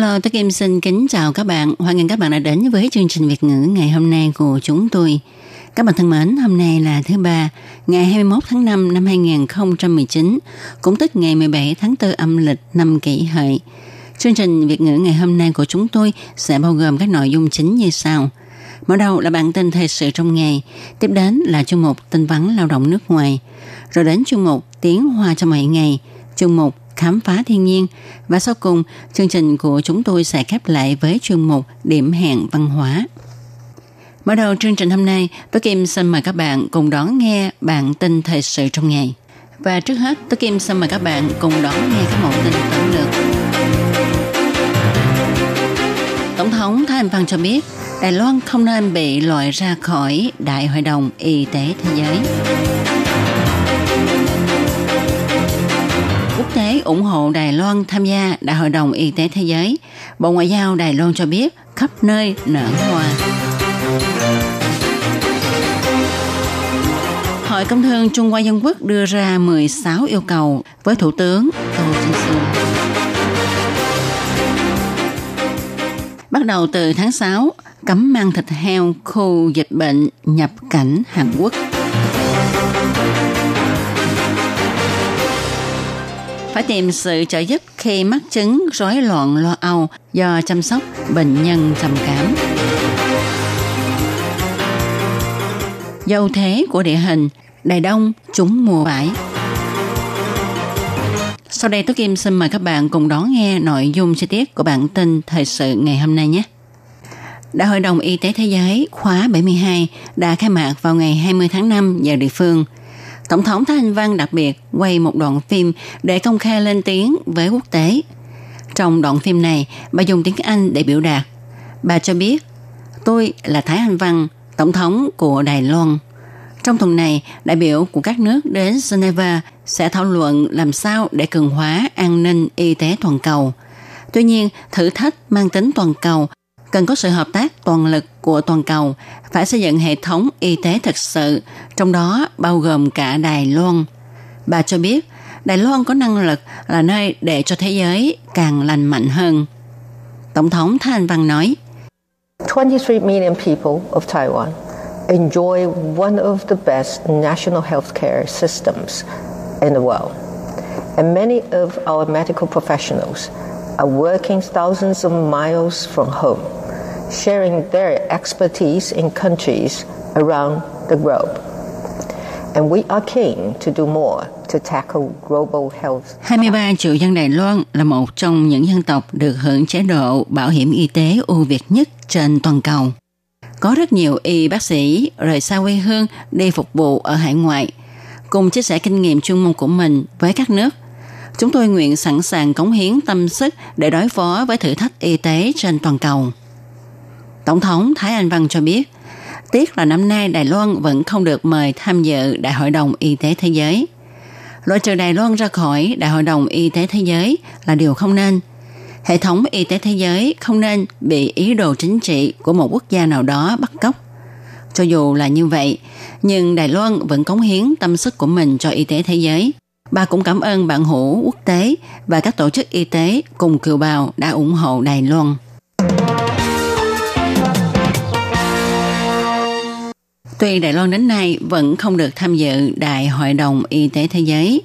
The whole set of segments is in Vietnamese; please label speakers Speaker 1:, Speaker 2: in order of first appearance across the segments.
Speaker 1: Hello, tôi Kim xin kính chào các bạn. Hoan nghênh các bạn đã đến với chương trình Việt ngữ ngày hôm nay của chúng tôi. Các bạn thân mến, hôm nay là thứ ba, ngày 21 tháng 5 năm 2019, cũng tức ngày 17 tháng 4 âm lịch năm kỷ hợi. Chương trình Việt ngữ ngày hôm nay của chúng tôi sẽ bao gồm các nội dung chính như sau. Mở đầu là bản tin thời sự trong ngày, tiếp đến là chương mục tin vắn lao động nước ngoài, rồi đến chương mục tiếng hoa cho mọi ngày, chương mục khám phá thiên nhiên và sau cùng chương trình của chúng tôi sẽ khép lại với chuyên mục điểm hẹn văn hóa. Mở đầu chương trình hôm nay, tôi Kim xin mời các bạn cùng đón nghe bản tin thời sự trong ngày. Và trước hết, tôi Kim xin mời các bạn cùng đón nghe các mẫu tin tóm lược. Tổng thống Thái Anh Văn cho biết, Đài Loan không nên bị loại ra khỏi Đại hội đồng Y tế Thế giới. Quốc tế ủng hộ Đài Loan tham gia Đại hội đồng Y tế Thế giới. Bộ Ngoại giao Đài Loan cho biết khắp nơi nở hoa. Hội Công thương Trung Hoa Dân Quốc đưa ra 16 yêu cầu với Thủ tướng Tô Trinh Sương. Bắt đầu từ tháng 6, cấm mang thịt heo khu dịch bệnh nhập cảnh Hàn Quốc. Phải tìm sự trợ giúp khi mắc chứng rối loạn lo âu do chăm sóc bệnh nhân trầm cảm. Dâu thế của địa hình, Đài Đông chúng mùa vải. Sau đây Tố Kim xin mời các bạn cùng đón nghe nội dung chi tiết của bản tin thời sự ngày hôm nay nhé. Đại hội đồng Y tế Thế giới khóa 72 đã khai mạc vào ngày 20 tháng 5 giờ địa phương. Tổng thống Thái Anh Văn đặc biệt quay một đoạn phim để công khai lên tiếng với quốc tế. Trong đoạn phim này, bà dùng tiếng Anh để biểu đạt. Bà cho biết, tôi là Thái Anh Văn, Tổng thống của Đài Loan. Trong tuần này, đại biểu của các nước đến Geneva sẽ thảo luận làm sao để cường hóa an ninh y tế toàn cầu. Tuy nhiên, thử thách mang tính toàn cầu cần có sự hợp tác toàn lực của toàn cầu, phải xây dựng hệ thống y tế thực sự, trong đó bao gồm cả Đài Loan. Bà cho biết, Đài Loan có năng lực là nơi để cho thế giới càng lành mạnh hơn. Tổng thống Thanh Văn nói,
Speaker 2: 23 million people of Taiwan enjoy one of the best national healthcare systems in the world. And many of our medical professionals are working thousands of miles from home, sharing their expertise in countries around the globe. And we are keen to do more to tackle global health.
Speaker 1: 23 triệu dân Đài Loan là một trong những dân tộc được hưởng chế độ bảo hiểm y tế ưu việt nhất trên toàn cầu. Có rất nhiều y bác sĩ rời xa quê hương đi phục vụ ở hải ngoại, cùng chia sẻ kinh nghiệm chuyên môn của mình với các nước. Chúng tôi nguyện sẵn sàng cống hiến tâm sức để đối phó với thử thách y tế trên toàn cầu. Tổng thống Thái Anh Văn cho biết, tiếc là năm nay Đài Loan vẫn không được mời tham dự Đại hội đồng Y tế Thế giới. Loại trừ Đài Loan ra khỏi Đại hội đồng Y tế Thế giới là điều không nên. Hệ thống y tế thế giới không nên bị ý đồ chính trị của một quốc gia nào đó bắt cóc. Cho dù là như vậy, nhưng Đài Loan vẫn cống hiến tâm sức của mình cho y tế thế giới. Bà cũng cảm ơn bạn hữu quốc tế và các tổ chức y tế cùng kiều bào đã ủng hộ Đài Loan. Tuy Đài Loan đến nay vẫn không được tham dự Đại hội đồng Y tế Thế giới,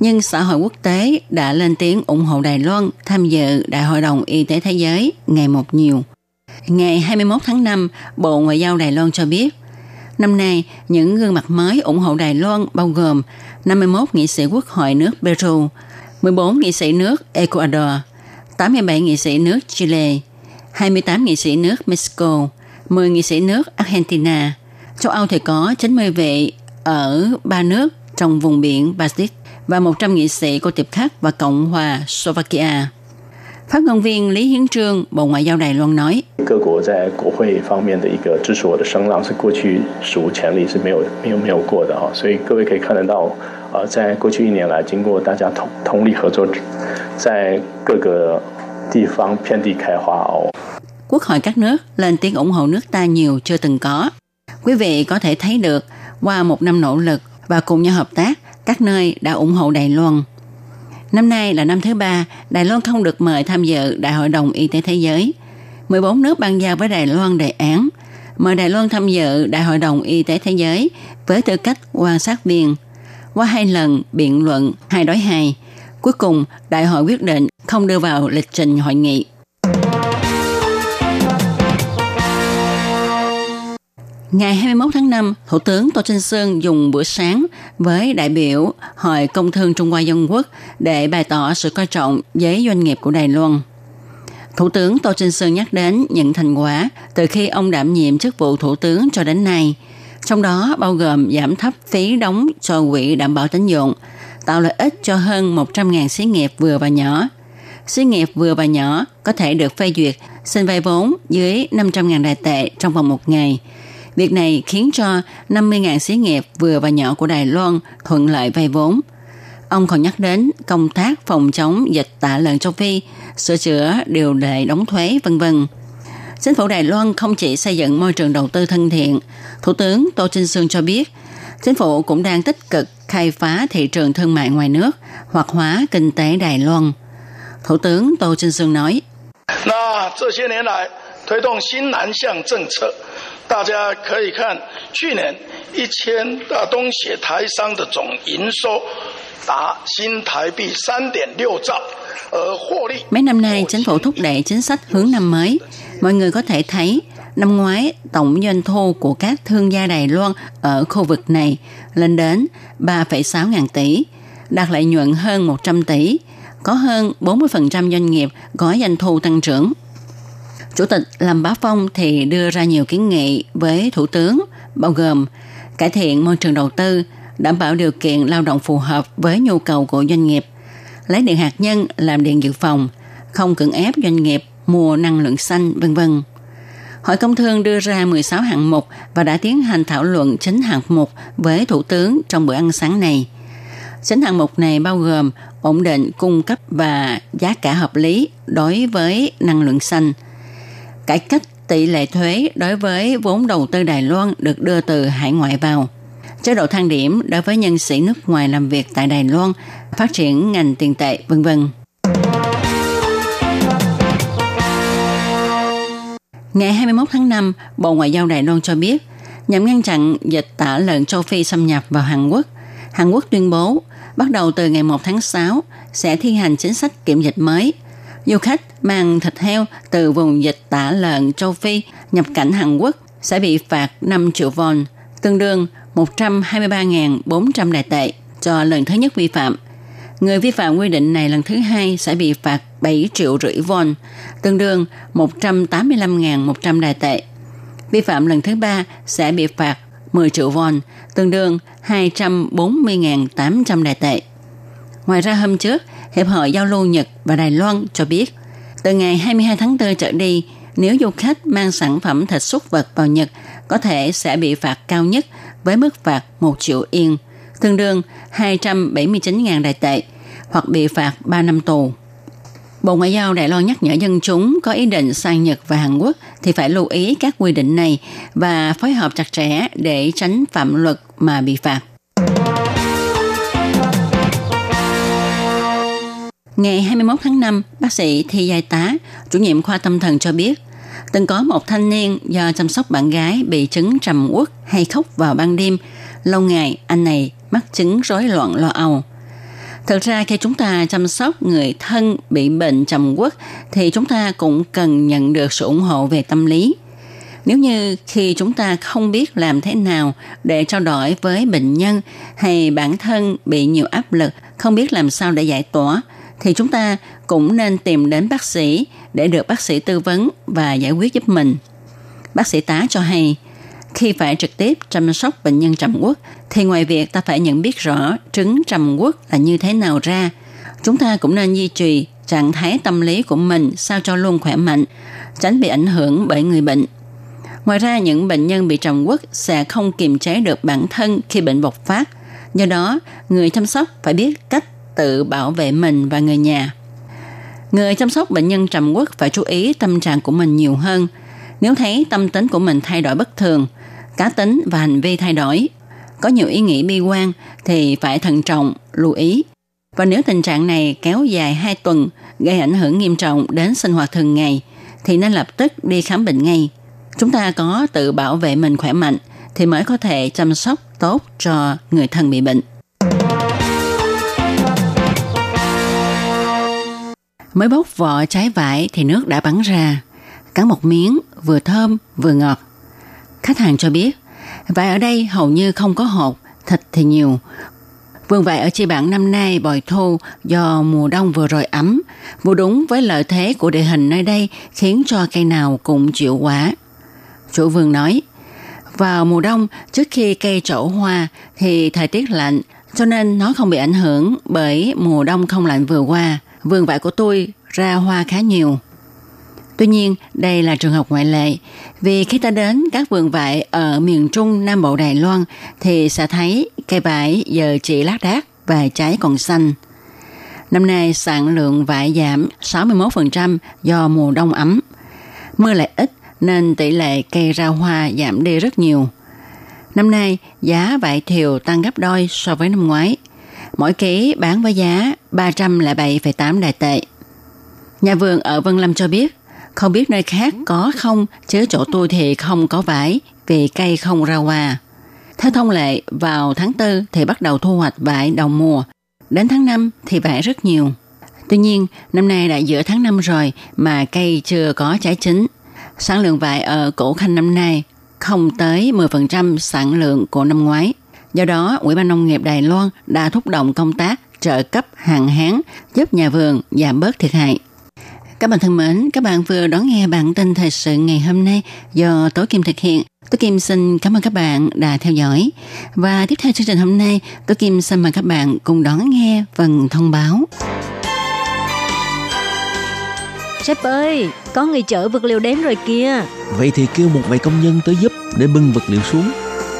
Speaker 1: nhưng xã hội quốc tế đã lên tiếng ủng hộ Đài Loan tham dự Đại hội đồng Y tế Thế giới ngày một nhiều. Ngày 21 tháng 5, Bộ Ngoại giao Đài Loan cho biết, năm nay những gương mặt mới ủng hộ Đài Loan bao gồm 51 nghị sĩ quốc hội nước Peru, 14 nghị sĩ nước Ecuador, 87 nghị sĩ nước Chile, 28 nghị sĩ nước Mexico, 10 nghị sĩ nước Argentina. Châu Âu thì có 90 vị ở ba nước trong vùng biển Baltic và 100 nghị sĩ của Tiệp Khắc và Cộng hòa Slovakia. Phát ngôn viên Lý Hiến Trương, Bộ Ngoại giao Đài Loan nói, Quốc hội các nước lên tiếng ủng hộ nước ta nhiều chưa từng có. Quý vị có thể thấy được, qua một năm nỗ lực và cùng nhau hợp tác, các nơi đã ủng hộ Đài Loan. Năm nay là năm thứ ba, Đài Loan không được mời tham dự Đại hội đồng Y tế Thế giới. 14 nước ban giao với Đài Loan đề án mời Đài Loan tham dự Đại hội đồng Y tế Thế giới với tư cách quan sát viên. Qua hai lần biện luận hai đối hai, cuối cùng đại hội quyết định không đưa vào lịch trình hội nghị. Ngày 21 tháng 5, Thủ tướng Tô Trinh Sương dùng bữa sáng với đại biểu Hội Công thương Trung Hoa Dân Quốc để bày tỏ sự coi trọng với doanh nghiệp của Đài Loan. Thủ tướng Tô Trinh Sương nhắc đến những thành quả từ khi ông đảm nhiệm chức vụ Thủ tướng cho đến nay, trong đó bao gồm giảm thấp phí đóng cho quỹ đảm bảo tín dụng, tạo lợi ích cho hơn 100.000 xí nghiệp vừa và nhỏ. Xí nghiệp vừa và nhỏ có thể được phê duyệt xin vay vốn dưới 500.000 đài tệ trong vòng một ngày. Việc này khiến cho 50.000 xí nghiệp vừa và nhỏ của Đài Loan thuận lợi vay vốn. Ông còn nhắc đến công tác phòng chống dịch tả lợn châu Phi, sửa chữa điều lệ đóng thuế, vân vân. Chính phủ Đài Loan không chỉ xây dựng môi trường đầu tư thân thiện, Thủ tướng Tô Trinh Sương cho biết, chính phủ cũng đang tích cực khai phá thị trường thương mại ngoài nước, hoặc hóa kinh tế Đài Loan. Thủ tướng Tô Trinh Sương nói,
Speaker 3: 那这些年来推动新南向政策， 大家可以看去年一千大东协台商的总营收达新台币三点六兆，而获利
Speaker 1: Mấy năm nay, chính phủ thúc đẩy chính sách hướng năm mới. Mọi người có thể thấy, năm ngoái, tổng doanh thu của các thương gia Đài Loan ở khu vực này lên đến 3,6 ngàn tỷ, đạt lợi nhuận hơn 100 tỷ, có hơn 40% doanh nghiệp có doanh thu tăng trưởng. Chủ tịch Lâm Bá Phong thì đưa ra nhiều kiến nghị với Thủ tướng, bao gồm cải thiện môi trường đầu tư, đảm bảo điều kiện lao động phù hợp với nhu cầu của doanh nghiệp, lấy điện hạt nhân làm điện dự phòng, không cưỡng ép doanh nghiệp mua năng lượng xanh, vân vân. Hội Công Thương đưa ra 16 hạng mục và đã tiến hành thảo luận chính hạng mục với Thủ tướng trong bữa ăn sáng này. Chính hạng mục này bao gồm ổn định cung cấp và giá cả hợp lý đối với năng lượng xanh, cải cách tỷ lệ thuế đối với vốn đầu tư Đài Loan được đưa từ hải ngoại vào, chế độ thang điểm đối với nhân sĩ nước ngoài làm việc tại Đài Loan, phát triển ngành tiền tệ, vân vân. Ngày 21 tháng 5, Bộ Ngoại giao Đài Loan cho biết, nhằm ngăn chặn dịch tả lợn châu Phi xâm nhập vào Hàn Quốc, Hàn Quốc tuyên bố bắt đầu từ ngày 1 tháng 6 sẽ thi hành chính sách kiểm dịch mới. Du khách mang thịt heo từ vùng dịch tả lợn châu Phi nhập cảnh Hàn Quốc sẽ bị phạt 5 triệu won, tương đương 123.400 đại tệ cho lần thứ nhất vi phạm. Người vi phạm quy định này lần thứ hai sẽ bị phạt 7 triệu rưỡi won, tương đương 185.100 đại tệ. Vi phạm lần thứ ba sẽ bị phạt 10 triệu won, tương đương 240.800 đại tệ. Ngoài ra hôm trước, Hiệp hội Giao lưu Nhật và Đài Loan cho biết, từ ngày 22 tháng 4 trở đi, nếu du khách mang sản phẩm thịt súc vật vào Nhật, có thể sẽ bị phạt cao nhất với mức phạt 1 triệu yên, tương đương 279.000 đài tệ, hoặc bị phạt 3 năm tù. Bộ Ngoại giao Đài Loan nhắc nhở dân chúng có ý định sang Nhật và Hàn Quốc thì phải lưu ý các quy định này và phối hợp chặt chẽ để tránh phạm luật mà bị phạt. Ngày 21 tháng 5, bác sĩ Thi Giai Tá, chủ nhiệm khoa tâm thần cho biết, từng có một thanh niên do chăm sóc bạn gái bị chứng trầm uất hay khóc vào ban đêm. Lâu ngày, anh này mắc chứng rối loạn lo âu. Thực ra khi chúng ta chăm sóc người thân bị bệnh trầm uất thì chúng ta cũng cần nhận được sự ủng hộ về tâm lý. Nếu như khi chúng ta không biết làm thế nào để trao đổi với bệnh nhân hay bản thân bị nhiều áp lực, không biết làm sao để giải tỏa, thì chúng ta cũng nên tìm đến bác sĩ để được bác sĩ tư vấn và giải quyết giúp mình. Bác sĩ tá cho hay, khi phải trực tiếp chăm sóc bệnh nhân trầm uất thì ngoài việc ta phải nhận biết rõ trứng trầm uất là như thế nào ra, chúng ta cũng nên duy trì trạng thái tâm lý của mình sao cho luôn khỏe mạnh, tránh bị ảnh hưởng bởi người bệnh. Ngoài ra, những bệnh nhân bị trầm uất sẽ không kiềm chế được bản thân khi bệnh bộc phát. Do đó, người chăm sóc phải biết cách tự bảo vệ mình và người nhà. Người chăm sóc bệnh nhân trầm quốc phải chú ý tâm trạng của mình nhiều hơn. Nếu thấy tâm tính của mình thay đổi bất thường, cá tính và hành vi thay đổi, có nhiều ý nghĩ bi quan thì phải thận trọng, lưu ý. Và nếu tình trạng này kéo dài 2 tuần, gây ảnh hưởng nghiêm trọng đến sinh hoạt thường ngày, thì nên lập tức đi khám bệnh ngay. Chúng ta có tự bảo vệ mình khỏe mạnh thì mới có thể chăm sóc tốt cho người thân bị bệnh. Mới bóc vỏ trái vải thì nước đã bắn ra. Cắn một miếng vừa thơm vừa ngọt. Khách hàng cho biết, vải ở đây hầu như không có hột, thịt thì nhiều. Vườn vải ở chi bản năm nay bội thu do mùa đông vừa rồi ấm, vừa đúng với lợi thế của địa hình nơi đây khiến cho cây nào cũng chịu quả. Chủ vườn nói, vào mùa đông trước khi cây trổ hoa thì thời tiết lạnh cho nên nó không bị ảnh hưởng bởi mùa đông không lạnh vừa qua. Vườn vải của tôi ra hoa khá nhiều. Tuy nhiên, đây là trường hợp ngoại lệ, vì khi ta đến các vườn vải ở miền Trung Nam Bộ Đài Loan thì sẽ thấy cây vải giờ chỉ lác đác và trái còn xanh. Năm nay sản lượng vải giảm 61% do mùa đông ấm. Mưa lại ít nên tỷ lệ cây ra hoa giảm đi rất nhiều. Năm nay, giá vải thiều tăng gấp đôi so với năm ngoái. Mỗi ký bán với giá 307,8 đại tệ. Nhà vườn ở Vân Lâm cho biết, không biết nơi khác có không, chứ chỗ tôi thì không có vải vì cây không ra hoa. Theo thông lệ, vào tháng 4 thì bắt đầu thu hoạch vải đầu mùa. Đến tháng 5 thì vải rất nhiều. Tuy nhiên, năm nay đã giữa tháng 5 rồi mà cây chưa có trái chính. Sản lượng vải ở cổ khanh năm nay không tới 10% sản lượng của năm ngoái. Do đó, Ủy ban Nông nghiệp Đài Loan đã thúc động công tác trợ cấp hạn hán giúp nhà vườn giảm bớt thiệt hại. Các bạn thân mến, các bạn vừa đón nghe bản tin thời sự ngày hôm nay do Tố Kim thực hiện. Tố Kim xin cảm ơn các bạn đã theo dõi. Và tiếp theo chương trình hôm nay, Tố Kim xin mời các bạn cùng đón nghe phần thông báo.
Speaker 4: Sếp ơi, có người chở vật liệu đến rồi kìa.
Speaker 5: Vậy thì kêu một vài công nhân tới giúp để bưng vật liệu xuống.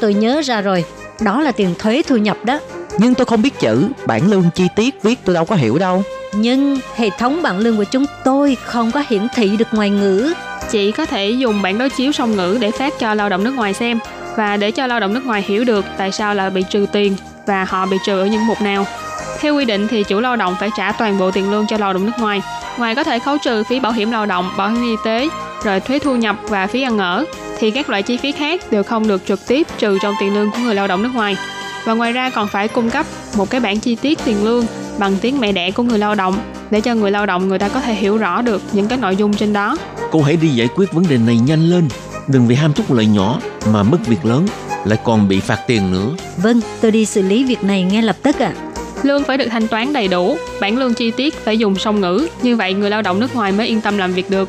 Speaker 4: tôi nhớ ra rồi. Đó là tiền thuế thu nhập đó.
Speaker 6: Nhưng tôi không biết chữ, bản lương chi tiết viết tôi đâu có hiểu đâu.
Speaker 4: Nhưng hệ thống bảng lương của chúng tôi không có hiển thị được ngoài ngữ.
Speaker 7: Chị có thể dùng bản đối chiếu song ngữ để phát cho lao động nước ngoài xem và để cho lao động nước ngoài hiểu được tại sao là bị trừ tiền và họ bị trừ ở những mục nào. Theo quy định thì chủ lao động phải trả toàn bộ tiền lương cho lao động nước ngoài. Ngoài có thể khấu trừ phí bảo hiểm lao động, bảo hiểm y tế, rồi thuế thu nhập và phí ăn ở, thì các loại chi phí khác đều không được trực tiếp trừ trong tiền lương của người lao động nước ngoài. Và ngoài ra còn phải cung cấp một cái bản chi tiết tiền lương bằng tiếng mẹ đẻ của người lao động để cho người lao động người ta có thể hiểu rõ được những cái nội dung trên đó.
Speaker 5: Cô hãy đi giải quyết vấn đề này nhanh lên, đừng vì ham chút lợi nhỏ mà mất việc lớn, lại còn bị phạt tiền nữa.
Speaker 4: Vâng, tôi đi xử lý việc này ngay lập tức ạ. À.
Speaker 7: Lương phải được thanh toán đầy đủ, bản lương chi tiết phải dùng song ngữ, như vậy người lao động nước ngoài mới yên tâm làm việc được.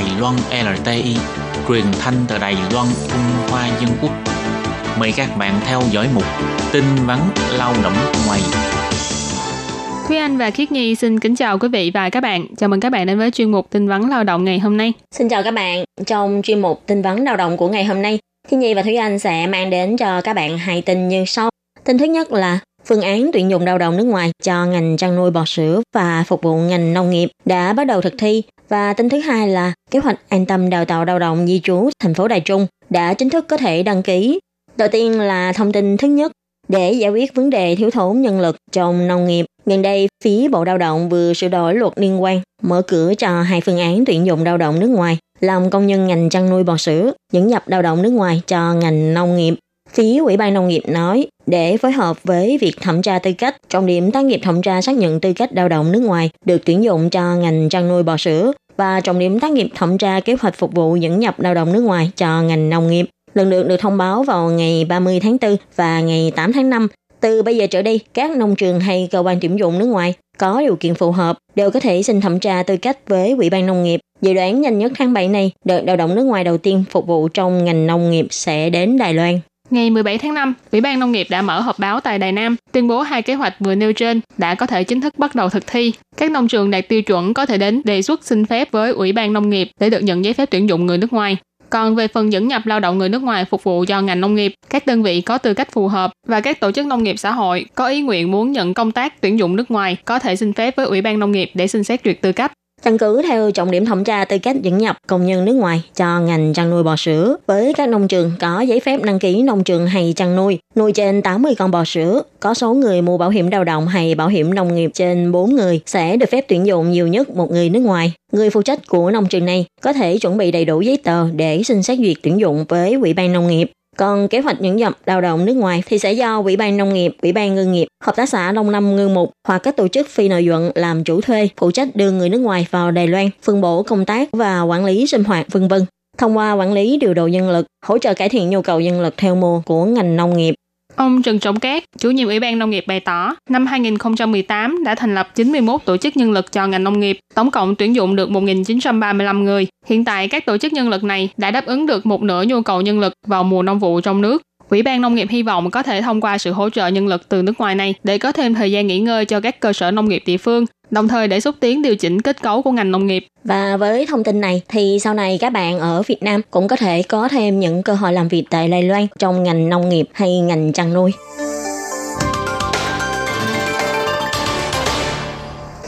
Speaker 5: Đài Loan LTI, truyền thanh từ Đài Loan, Trung Hoa Dân Quốc. Mời các bạn theo dõi mục tin vắn lao động ngoài
Speaker 7: Thúy Anh và Khiết Nhi xin kính chào quý vị và các bạn. Chào mừng các bạn đến với chuyên mục tin vắn lao động ngày hôm nay.
Speaker 8: Xin chào các bạn. Trong chuyên mục tin vắn lao động của ngày hôm nay, Khiết Nhi và Thúy Anh sẽ mang đến cho các bạn hai tin như sau. Tin thứ nhất là phương án tuyển dụng lao động nước ngoài cho ngành chăn nuôi bò sữa và phục vụ ngành nông nghiệp đã bắt đầu thực thi và tin thứ hai là kế hoạch an tâm đào tạo lao động di trú thành phố Đài Trung đã chính thức có thể đăng ký. Đầu tiên là thông tin thứ nhất để giải quyết vấn đề thiếu thốn nhân lực trong nông nghiệp. Gần đây, phía Bộ Lao động vừa sửa đổi luật liên quan, mở cửa cho hai phương án tuyển dụng lao động nước ngoài, làm công nhân ngành chăn nuôi bò sữa, dẫn nhập lao động nước ngoài cho ngành nông nghiệp. Phía Ủy ban Nông nghiệp nói, để phối hợp với việc thẩm tra tư cách, trọng điểm tác nghiệp thẩm tra xác nhận tư cách lao động nước ngoài được tuyển dụng cho ngành chăn nuôi bò sữa và trọng điểm tác nghiệp thẩm tra kế hoạch phục vụ dẫn nhập lao động nước ngoài cho ngành nông nghiệp lần lượt được thông báo vào ngày 30 tháng 4 và ngày 8 tháng 5. Từ bây giờ trở đi, các nông trường hay cơ quan tuyển dụng nước ngoài có điều kiện phù hợp đều có thể xin thẩm tra tư cách với Ủy ban Nông nghiệp. Dự đoán nhanh nhất tháng 7 này, đợt lao động nước ngoài đầu tiên phục vụ trong ngành nông nghiệp sẽ đến Đài Loan.
Speaker 7: Ngày 17 tháng 5, Ủy ban Nông nghiệp đã mở họp báo tại Đài Nam, tuyên bố hai kế hoạch vừa nêu trên đã có thể chính thức bắt đầu thực thi. Các nông trường đạt tiêu chuẩn có thể đến đề xuất xin phép với Ủy ban Nông nghiệp để được nhận giấy phép tuyển dụng người nước ngoài. Còn về phần dẫn nhập lao động người nước ngoài phục vụ cho ngành nông nghiệp, các đơn vị có tư cách phù hợp và các tổ chức nông nghiệp xã hội có ý nguyện muốn nhận công tác tuyển dụng nước ngoài có thể xin phép với Ủy ban Nông nghiệp để xin xét duyệt tư cách.
Speaker 8: Căn cứ theo trọng điểm thẩm tra tư cách dẫn nhập công nhân nước ngoài cho ngành chăn nuôi bò sữa với các nông trường có giấy phép đăng ký nông trường hay chăn nuôi, nuôi trên 80 con bò sữa, có số người mua bảo hiểm lao động hay bảo hiểm nông nghiệp trên 4 người sẽ được phép tuyển dụng nhiều nhất một người nước ngoài. Người phụ trách của nông trường này có thể chuẩn bị đầy đủ giấy tờ để xin xét duyệt tuyển dụng với Ủy ban Nông nghiệp. Còn kế hoạch những dòng lao động nước ngoài thì sẽ do Ủy ban Nông nghiệp, Ủy ban Ngư nghiệp, Hợp tác xã nông Lâm Ngư Mục hoặc các tổ chức phi lợi nhuận làm chủ thuê phụ trách đưa người nước ngoài vào Đài Loan, phân bổ công tác và quản lý sinh hoạt vân vân. Thông qua quản lý điều độ nhân lực, hỗ trợ cải thiện nhu cầu nhân lực theo mùa của ngành nông nghiệp.
Speaker 7: Ông Trần Trọng Cát, chủ nhiệm Ủy ban Nông nghiệp bày tỏ, năm 2018 đã thành lập 91 tổ chức nhân lực cho ngành nông nghiệp, tổng cộng tuyển dụng được 1.935 người. Hiện tại, các tổ chức nhân lực này đã đáp ứng được một nửa nhu cầu nhân lực vào mùa nông vụ trong nước. Ủy ban Nông nghiệp hy vọng có thể thông qua sự hỗ trợ nhân lực từ nước ngoài này để có thêm thời gian nghỉ ngơi cho các cơ sở nông nghiệp địa phương, đồng thời để xúc tiến điều chỉnh kết cấu của ngành nông nghiệp.
Speaker 8: Và với thông tin này thì sau này các bạn ở Việt Nam cũng có thể có thêm những cơ hội làm việc tại Đài Loan trong ngành nông nghiệp hay ngành chăn nuôi.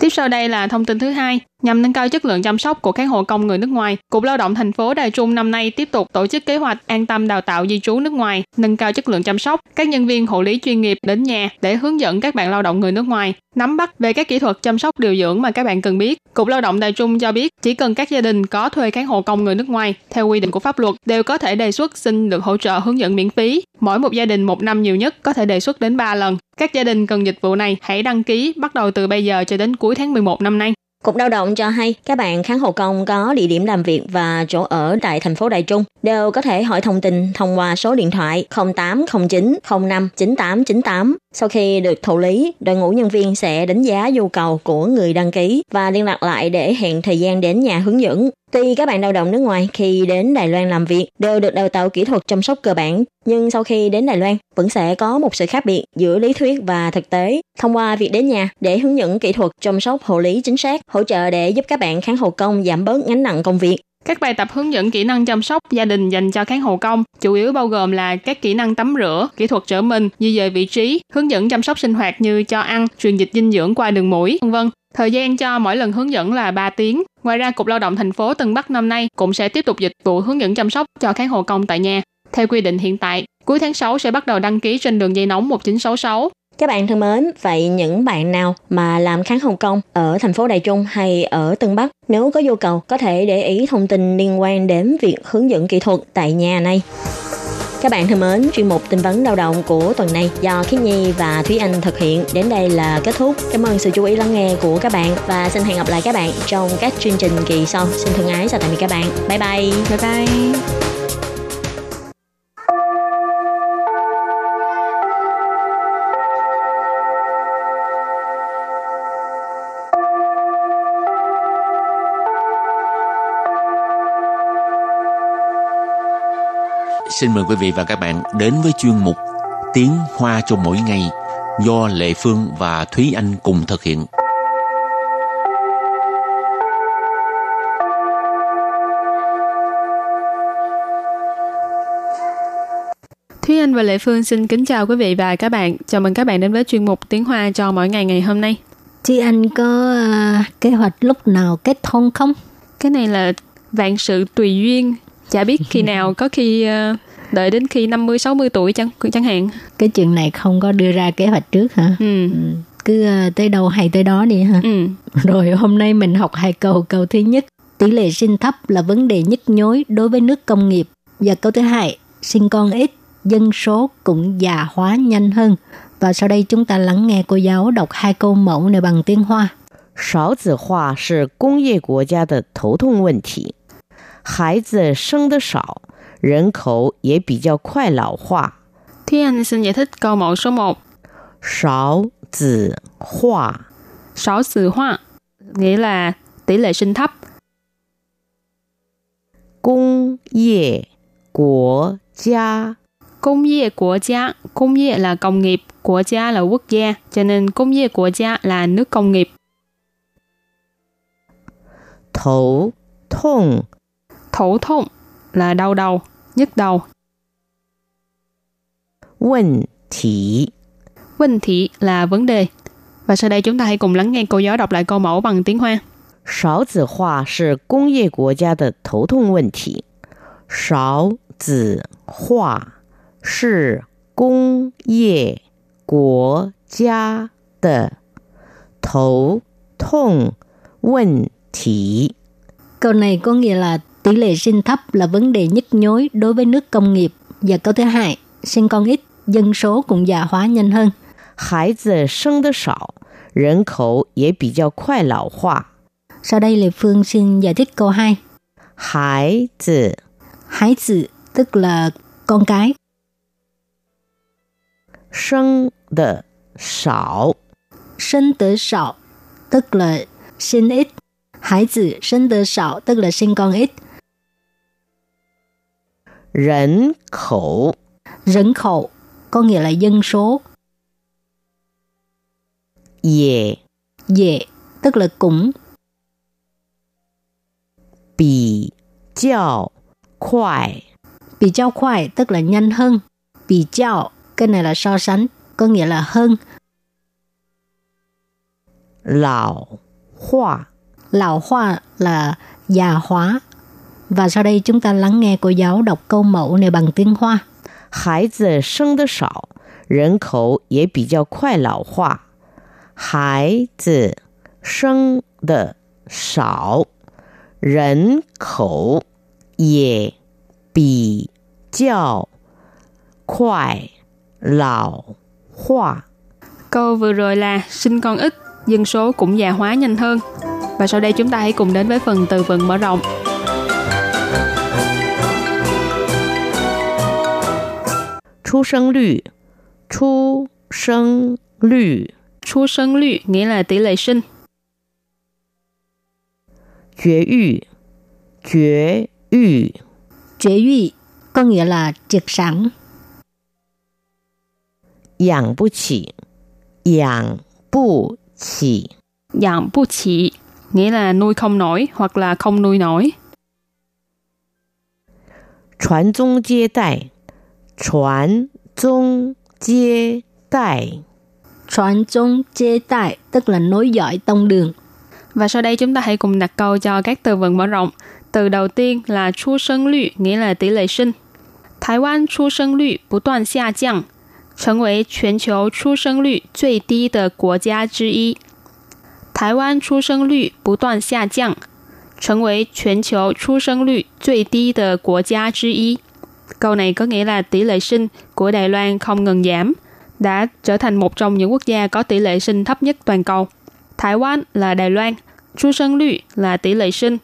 Speaker 7: Tiếp sau đây là thông tin thứ hai. Nhằm nâng cao chất lượng chăm sóc của các hộ công người nước ngoài, Cục Lao động thành phố Đài Trung năm nay tiếp tục tổ chức kế hoạch an tâm đào tạo di trú nước ngoài, nâng cao chất lượng chăm sóc. Các nhân viên hộ lý chuyên nghiệp đến nhà để hướng dẫn các bạn lao động người nước ngoài nắm bắt về các kỹ thuật chăm sóc điều dưỡng mà các bạn cần biết. Cục Lao động Đài Trung cho biết chỉ cần các gia đình có thuê các hộ công người nước ngoài theo quy định của pháp luật đều có thể đề xuất xin được hỗ trợ hướng dẫn miễn phí. Mỗi một gia đình một năm nhiều nhất có thể đề xuất đến 3 lần. Các gia đình cần dịch vụ này hãy đăng ký bắt đầu từ bây giờ cho đến cuối cuối tháng 11 năm nay.
Speaker 8: Cục Lao động cho hay các bạn kháng hộ công có địa điểm làm việc và chỗ ở tại thành phố Đài Trung đều có thể hỏi thông tin thông qua số điện thoại 0809 05 9898. Sau khi được thụ lý, đội ngũ nhân viên sẽ đánh giá nhu cầu của người đăng ký và liên lạc lại để hẹn thời gian đến nhà hướng dẫn. Tuy các bạn lao động nước ngoài khi đến Đài Loan làm việc đều được đào tạo kỹ thuật chăm sóc cơ bản, nhưng sau khi đến Đài Loan vẫn sẽ có một sự khác biệt giữa lý thuyết và thực tế thông qua việc đến nhà để hướng dẫn kỹ thuật chăm sóc hộ lý chính xác, hỗ trợ để giúp các bạn kháng hộ công giảm bớt gánh nặng công việc.
Speaker 7: Các bài tập hướng dẫn kỹ năng chăm sóc gia đình dành cho kháng hộ công chủ yếu bao gồm là các kỹ năng tắm rửa, kỹ thuật trở mình, di dời vị trí, hướng dẫn chăm sóc sinh hoạt như cho ăn, truyền dịch dinh dưỡng qua đường mũi, vân vân. Thời gian cho mỗi lần hướng dẫn là 3 tiếng. Ngoài ra, Cục Lao động thành phố Tân Bắc năm nay cũng sẽ tiếp tục dịch vụ hướng dẫn chăm sóc cho kháng hộ công tại nhà. Theo quy định hiện tại, cuối tháng 6 sẽ bắt đầu đăng ký trên đường dây nóng 1966.
Speaker 8: Các bạn thân mến, vậy những bạn nào mà làm kháng hồng kông ở thành phố Đài Trung hay ở Tân Bắc, nếu có nhu cầu có thể để ý thông tin liên quan đến việc hướng dẫn kỹ thuật tại nhà này.
Speaker 4: Các bạn thân mến, chuyên mục tin vấn lao động của tuần này do Khiết Nhi và Thúy Anh thực hiện đến đây là kết thúc. Cảm ơn sự chú ý lắng nghe của các bạn và xin hẹn gặp lại các bạn trong các chương trình kỳ sau. Xin thân ái chào tạm biệt các bạn. Bye bye.
Speaker 7: Bye bye.
Speaker 5: Xin mời quý vị và các bạn đến với chuyên mục Tiếng Hoa cho mỗi ngày do Lệ Phương và Thúy Anh cùng thực hiện.
Speaker 7: Thúy Anh và Lệ Phương xin kính chào quý vị và các bạn. Chào mừng các bạn đến với chuyên mục Tiếng Hoa cho mỗi ngày ngày hôm nay.
Speaker 4: Thúy Anh có uh, kế hoạch lúc nào kết hôn không?
Speaker 7: Cái này là vạn sự tùy duyên Chả biết khi nào có khi uh, đợi đến khi 50 60 tuổi chẳng chẳng hạn.
Speaker 4: Cái chuyện này không có đưa ra kế hoạch trước hả?
Speaker 7: Ừ.
Speaker 4: Ừ. Cứ uh, tới đâu hay tới đó đi ha.
Speaker 7: Ừ.
Speaker 4: Rồi hôm nay mình học hai câu. Câu thứ nhất, tỷ lệ sinh thấp là vấn đề nhức nhối đối với nước công nghiệp. Và câu thứ hai, sinh con ít, dân số cũng già hóa nhanh hơn. Và sau đây chúng ta lắng nghe cô giáo đọc hai câu mẫu này bằng tiếng Hoa.
Speaker 9: 少子化是工业国家的头痛问题， 孩子生得少，人口也比较快老化。
Speaker 7: Thúy Anh xin giải thích câu mẫu số 1.
Speaker 9: 少子化
Speaker 7: Sáu sự hoa nghĩa là tỷ lệ sinh thấp.
Speaker 9: 工业国家
Speaker 7: Công业quốc gia, công业là công nghiệp, quốc gia là quốc gia, cho nên công nghiệp quốc gia là nước công nghiệp.
Speaker 9: 头痛
Speaker 7: Thổ thông là đau đầu, nhức đầu.
Speaker 9: 问题
Speaker 7: Vấn thị là vấn đề. Và sau đây chúng ta hãy cùng lắng nghe cô giáo đọc lại câu mẫu bằng tiếng Hoa.
Speaker 9: 少子化是工业国家的头痛问题。少子化是工业国家的头痛问题。
Speaker 4: Câu này có nghĩa là tỷ lệ sinh thấp là vấn đề nhức nhối đối với nước công nghiệp. Và câu thứ hai, sinh con ít, dân số cũng già hóa nhanh hơn.
Speaker 9: 孩子生得少，人口也比较快老化。
Speaker 4: Sau đây Lê Phương xin giải thích câu 2.
Speaker 9: 孩子
Speaker 4: Hái tử tức là con cái.
Speaker 9: 生的少，
Speaker 4: Sinh tử sạo tức là sinh ít. Hải tử sinh tử sạo tức là sinh con ít.
Speaker 9: Rẫn khẩu
Speaker 4: Rẫn khẩu có nghĩa là dân số.
Speaker 9: Dễ
Speaker 4: Dễ tức là cũng.
Speaker 9: Bì chào khoai
Speaker 4: Bì chào khoai tức là nhanh hơn. Bì chào cái này là so sánh có nghĩa là hơn.
Speaker 9: Lão hoa
Speaker 4: Lão hoa là già hóa Và sau đây chúng ta lắng nghe cô giáo đọc câu mẫu này bằng tiếng Hoa.
Speaker 9: 孩子生得少，人口也比较快老化。孩子生的少，人口也比较快老化。
Speaker 7: Câu vừa rồi là sinh con ít, dân số cũng già hóa nhanh hơn. Và sau đây chúng ta hãy cùng đến với phần từ vựng mở rộng.
Speaker 9: 出生率，出生率，
Speaker 7: Chu sinh率nghĩa là tỷ lệ sinh.
Speaker 9: 绝育，绝育，
Speaker 4: Chế uy có nghĩa là triệt sản.
Speaker 9: 养不起，养不起。
Speaker 7: Dạng bu chỉ nghĩa là nuôi không nổi hoặc là không nuôi nổi.
Speaker 9: 传宗接代， 传宗接代，
Speaker 4: 传宗chế tại tức là nối dõi tông đường.
Speaker 7: Và sau đây chúng ta hãy cùng đặt câu cho các từ vựng mở rộng. Từ đầu tiên là chu sinh率nghĩa là tỷ lệ sinh. Thái Quan chu sinh率不断下降，成为全球出生率最低的国家之一。台湾出生率不断下降，成为全球出生率最低的国家之一。 Câu này có nghĩa là tỷ lệ sinh của Đài Loan không ngừng giảm, đã trở thành một trong những quốc gia có tỷ lệ sinh thấp nhất toàn cầu. Thái Quan là Đài Loan, chu sinh là tỷ lệ sinh,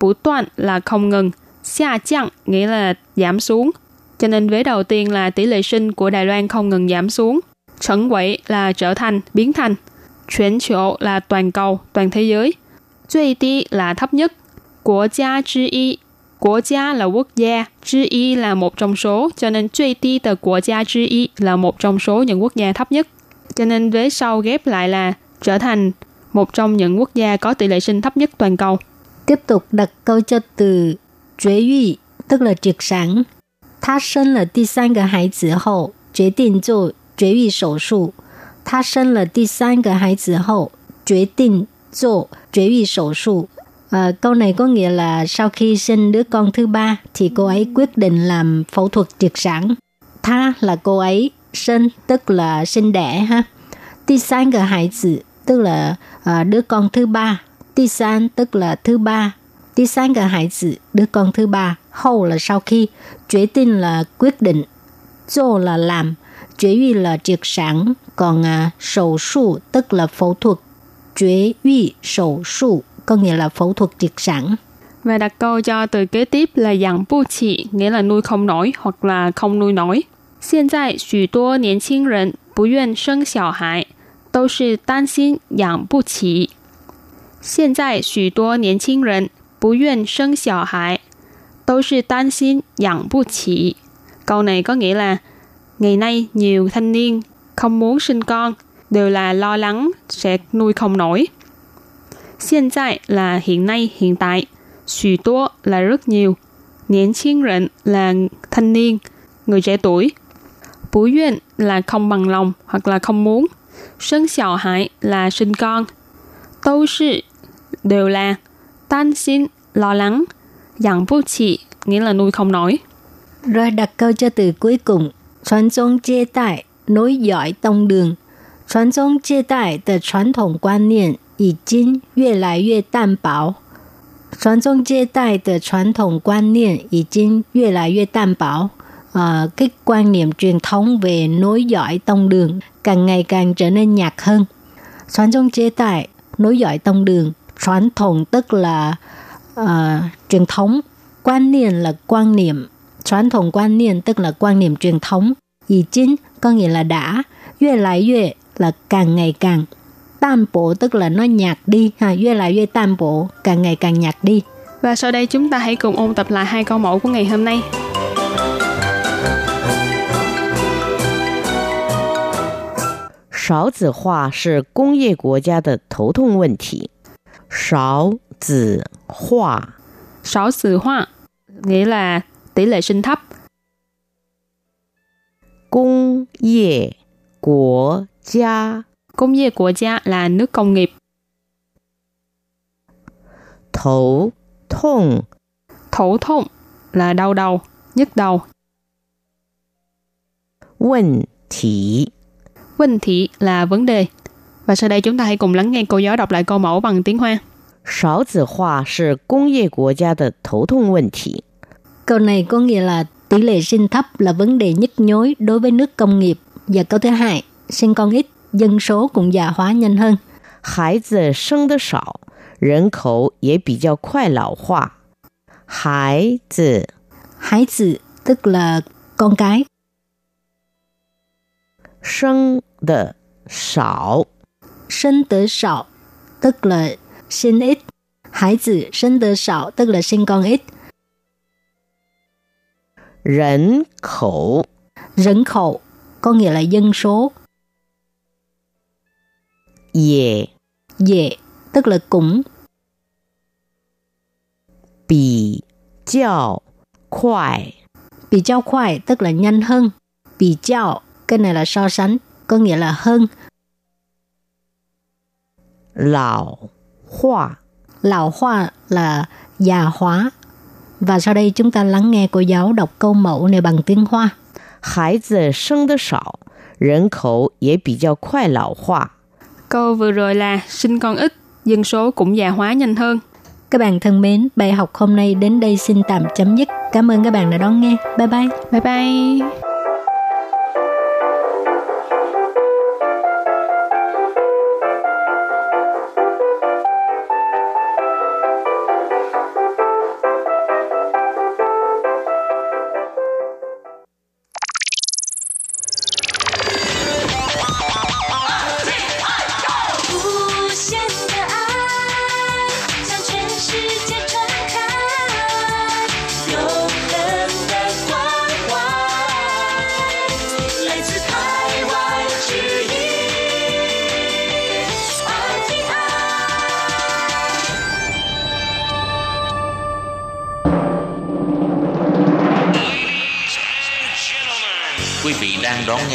Speaker 7: bủ toàn là không ngừng, xia chặng nghĩa là giảm xuống. Cho nên vế đầu tiên là tỷ lệ sinh của Đài Loan không ngừng giảm xuống. Trấn quẩy là trở thành, biến thành. Chuyển chỗ là toàn cầu, toàn thế giới. Duy tí là thấp nhất. Quốc gia chi y Quốc gia là quốc gia, chứ y là một trong số, cho nên truy ti từ quốc gia chứ y là một trong số những quốc gia thấp nhất. Cho nên vế sau ghép lại là trở thành một trong những quốc gia có tỷ lệ sinh thấp nhất toàn cầu.
Speaker 4: Tiếp tục đặt câu cho từ chế Y, tức là triệt sản. Ta sinh là đi san cái hài tử hậu, quyết định cho chế uy sổ sụ. Ta sinh là đi san cái hài tử hậu, quyết định cho chế uy sổ sụ. À, câu này có nghĩa là sau khi sinh đứa con thứ ba thì cô ấy quyết định làm phẫu thuật triệt sản. Tha là cô ấy, sinh tức là sinh đẻ ha. Ti san cái hài tử tức là à, đứa con thứ ba. Ti san tức là thứ ba. Ti san cái hài tử đứa con thứ ba. Hậu là sau khi, quyết tin là quyết định, zô là làm, chế uy là triệt sản, còn ờ, à, sổ su tức là phẫu thuật, chế uy sổ su có nghĩa là phẫu thuật triệt sản.
Speaker 7: Và đặt câu cho từ kế tiếp là养不起, nghĩa là nuôi không nổi hoặc là không nuôi nổi. 现在许多年轻人不愿生小孩，都是担心养不起。现在许多年轻人不愿生小孩，都是担心养不起。Câu này có nghĩa là ngày nay nhiều thanh niên không muốn sinh con đều là lo lắng sẽ nuôi không nổi. Hiện tại là hiện nay, hiện tại. Xù tố là rất nhiều. Niên轻人 là thanh niên, người trẻ tuổi. Bú nguyện là không bằng lòng hoặc là không muốn. Sinh xào hải là sinh con. Đâu sư đều là tan xin, lo lắng.养不起nghĩa là nuôi không nổi.
Speaker 4: Rồi đặt câu cho từ cuối cùng. Truyền 宗接代 nối dõi tông đường. Truyền 宗接代的传统观念 已经越来越淡薄。传宗接代的传统观念已经越来越淡薄. À, cái quan niệm truyền thống về nối dõi tông đường càng ngày càng trở nên nhạt hơn. Truyền thống chế tại nối dõi tông đường, truyền thống tức là uh, truyền thống, quan niệm là quan niệm, truyền thống quan niệm tức là quan niệm truyền thống. Ý chính có nghĩa là đã, yue lại yue là càng ngày càng tam bộ tức là nó nhạt đi ha,越来越 tam bộ càng ngày càng nhạt đi.
Speaker 7: Và sau đây chúng ta hãy cùng ôn tập lại hai câu mẫu của ngày hôm nay.
Speaker 9: 少子化是工业国家的头痛问题。少子化，
Speaker 7: 少子化 nghĩa là tỷ lệ sinh thấp.
Speaker 9: 工业国家
Speaker 7: công nghiệp quốc gia là nước công nghiệp.
Speaker 9: Thổ thông
Speaker 7: Thổ thông là đau đầu, nhức đầu.
Speaker 9: Vấn thị
Speaker 7: Vấn thị là vấn đề. Và sau đây chúng ta hãy cùng lắng nghe cô giáo đọc lại câu mẫu bằng tiếng Hoa.
Speaker 9: Sáu tử hoa là công nghiệp quốc gia de thổ thông vấn thị.
Speaker 4: Câu này có nghĩa là tỷ lệ sinh thấp là vấn đề nhức nhối đối với nước công nghiệp. Và câu thứ hai, sinh con ít dân số cũng già hóa nhanh hơn.
Speaker 9: 孩子生的少，人口也比较快老化。孩子
Speaker 4: Hải tử tức là con cái,
Speaker 9: 生的少，
Speaker 4: sinh tử sạo tức là sinh ít. Hải tử sinh tử sạo tức là sinh con ít.
Speaker 9: 人口
Speaker 4: 人khẩu có nghĩa là dân số.
Speaker 9: 也
Speaker 4: Dễ tức là cũng.
Speaker 9: 比较快。
Speaker 4: Bị trao khoai tức là nhanh hơn. Bị trao cái này là so sánh có nghĩa là hơn.
Speaker 9: 老化
Speaker 4: Lão hoa là già hóa. Và sau đây chúng ta lắng nghe cô giáo đọc câu mẫu này bằng tiếng Hoa.
Speaker 9: 孩子生的少，人口也比较快老化。
Speaker 7: Câu vừa rồi là sinh con ít, dân số cũng già hóa nhanh hơn.
Speaker 4: Các bạn thân mến, bài học hôm nay đến đây xin tạm chấm dứt. Cảm ơn các bạn đã đón nghe. Bye bye.
Speaker 7: Bye bye.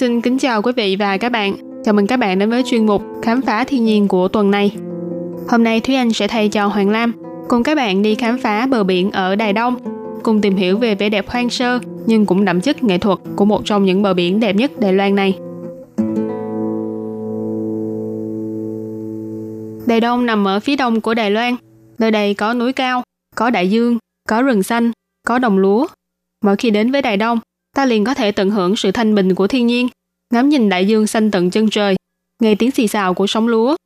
Speaker 7: xin kính chào quý vị và các bạn. Chào mừng các bạn đến với chuyên mục Khám phá thiên nhiên của tuần này. Hôm nay Thúy Anh sẽ thay cho Hoàng Lam cùng các bạn đi khám phá bờ biển ở Đài Đông, cùng tìm hiểu về vẻ đẹp hoang sơ nhưng cũng đậm chất nghệ thuật của một trong những bờ biển đẹp nhất Đài Loan này. Đài Đông nằm ở phía đông của Đài Loan. Nơi đây có núi cao, có đại dương, có rừng xanh, có đồng lúa. Mỗi khi đến với Đài Đông, ta liền có thể tận hưởng sự thanh bình của thiên nhiên, ngắm nhìn đại dương xanh tận chân trời, nghe tiếng xì xào của sóng lúa,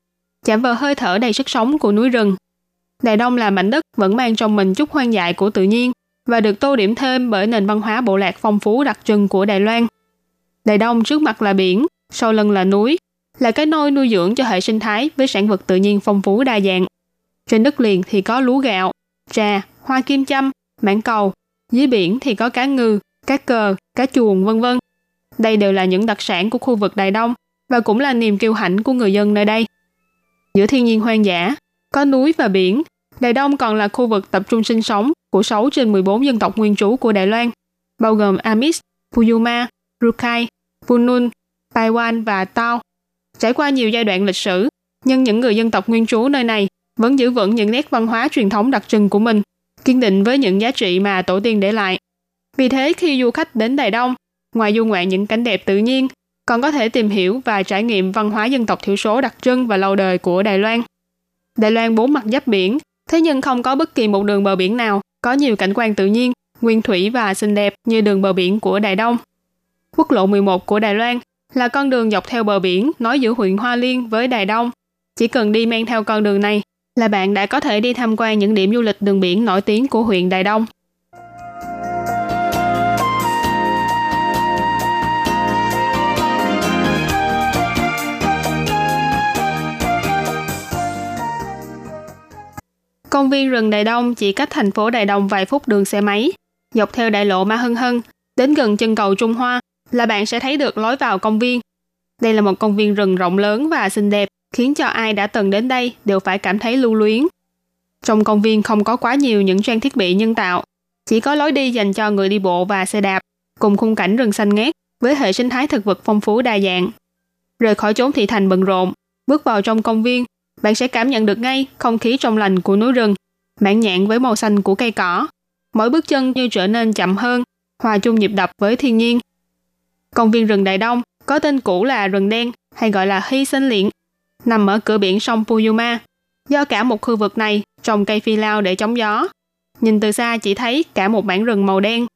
Speaker 7: chạm vào hơi thở đầy sức sống của núi rừng. Đài Đông là mảnh đất vẫn mang trong mình chút hoang dại của tự nhiên và được tô điểm thêm bởi nền văn hóa bộ lạc phong phú đặc trưng của Đài Loan. Đài Đông trước mặt là biển, sau lưng là núi, là cái nôi nuôi dưỡng cho hệ sinh thái với sản vật tự nhiên phong phú đa dạng. Trên đất liền thì có lúa gạo, trà, hoa kim châm, mảng cầu, dưới biển thì có cá ngừ, cá cờ, cá chuồng vân vân. Đây đều là những đặc sản của khu vực Đài Đông và cũng là niềm kiêu hãnh của người dân nơi đây. Giữa thiên nhiên hoang dã, có núi và biển, Đài Đông còn là khu vực tập trung sinh sống của 6 trên 14 dân tộc nguyên trú của Đài Loan, bao gồm Amis, Puyuma, Rukai, Punun, Paiwan và Tao. Trải qua nhiều giai đoạn lịch sử, nhưng những người dân tộc nguyên trú nơi này vẫn giữ vững những nét văn hóa truyền thống đặc trưng của mình, kiên định với những giá trị mà tổ tiên để lại. Vì thế khi du khách đến Đài Đông, ngoài du ngoạn những cảnh đẹp tự nhiên, còn có thể tìm hiểu và trải nghiệm văn hóa dân tộc thiểu số đặc trưng và lâu đời của Đài Loan. Đài Loan bốn mặt giáp biển, thế nhưng không có bất kỳ một đường bờ biển nào có nhiều cảnh quan tự nhiên, nguyên thủy và xinh đẹp như đường bờ biển của Đài Đông. Quốc lộ 11 của Đài Loan là con đường dọc theo bờ biển nối giữa huyện Hoa Liên với Đài Đông. Chỉ cần đi men theo con đường này là bạn đã có thể đi tham quan những điểm du lịch đường biển nổi tiếng của huyện Đài Đông. Công viên rừng Đài Đông chỉ cách thành phố Đài Đông vài phút đường xe máy. Dọc theo đại lộ Ma Hưng Hưng, đến gần chân cầu Trung Hoa là bạn sẽ thấy được lối vào công viên. Đây là một công viên rừng rộng lớn và xinh đẹp, khiến cho ai đã từng đến đây đều phải cảm thấy lưu luyến. Trong công viên không có quá nhiều những trang thiết bị nhân tạo, chỉ có lối đi dành cho người đi bộ và xe đạp, cùng khung cảnh rừng xanh ngát với hệ sinh thái thực vật phong phú đa dạng. Rời khỏi chốn thị thành bận rộn, bước vào trong công viên bạn sẽ cảm nhận được ngay không khí trong lành của núi rừng, mãn nhạn với màu xanh của cây cỏ. Mỗi bước chân như trở nên chậm hơn, hòa chung nhịp đập với thiên nhiên. Công viên rừng Đại Đông có tên cũ là rừng đen hay gọi là hy sinh liện, nằm ở cửa biển sông Puyuma. Do cả một khu vực này trồng cây phi lao để chống gió. Nhìn từ xa chỉ thấy cả một mảng rừng màu đen,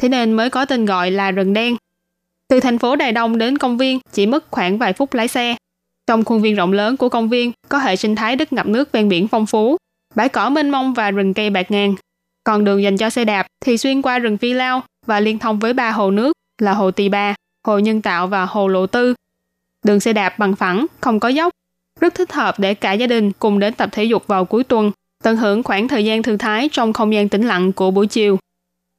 Speaker 7: thế nên mới có tên gọi là rừng đen. Từ thành phố Đài Đông đến công viên chỉ mất khoảng vài phút lái xe. Trong khuôn viên rộng lớn của công viên có hệ sinh thái đất ngập nước ven biển phong phú, bãi cỏ mênh mông và rừng cây bạc ngàn. Còn đường dành cho xe đạp thì xuyên qua rừng phi lao và liên thông với ba hồ nước là hồ Tỳ Ba, hồ Nhân Tạo và hồ Lộ Tư. Đường xe đạp bằng phẳng, không có dốc, rất thích hợp để cả gia đình cùng đến tập thể dục vào cuối tuần, tận hưởng khoảng thời gian thư thái trong không gian tĩnh lặng của buổi chiều.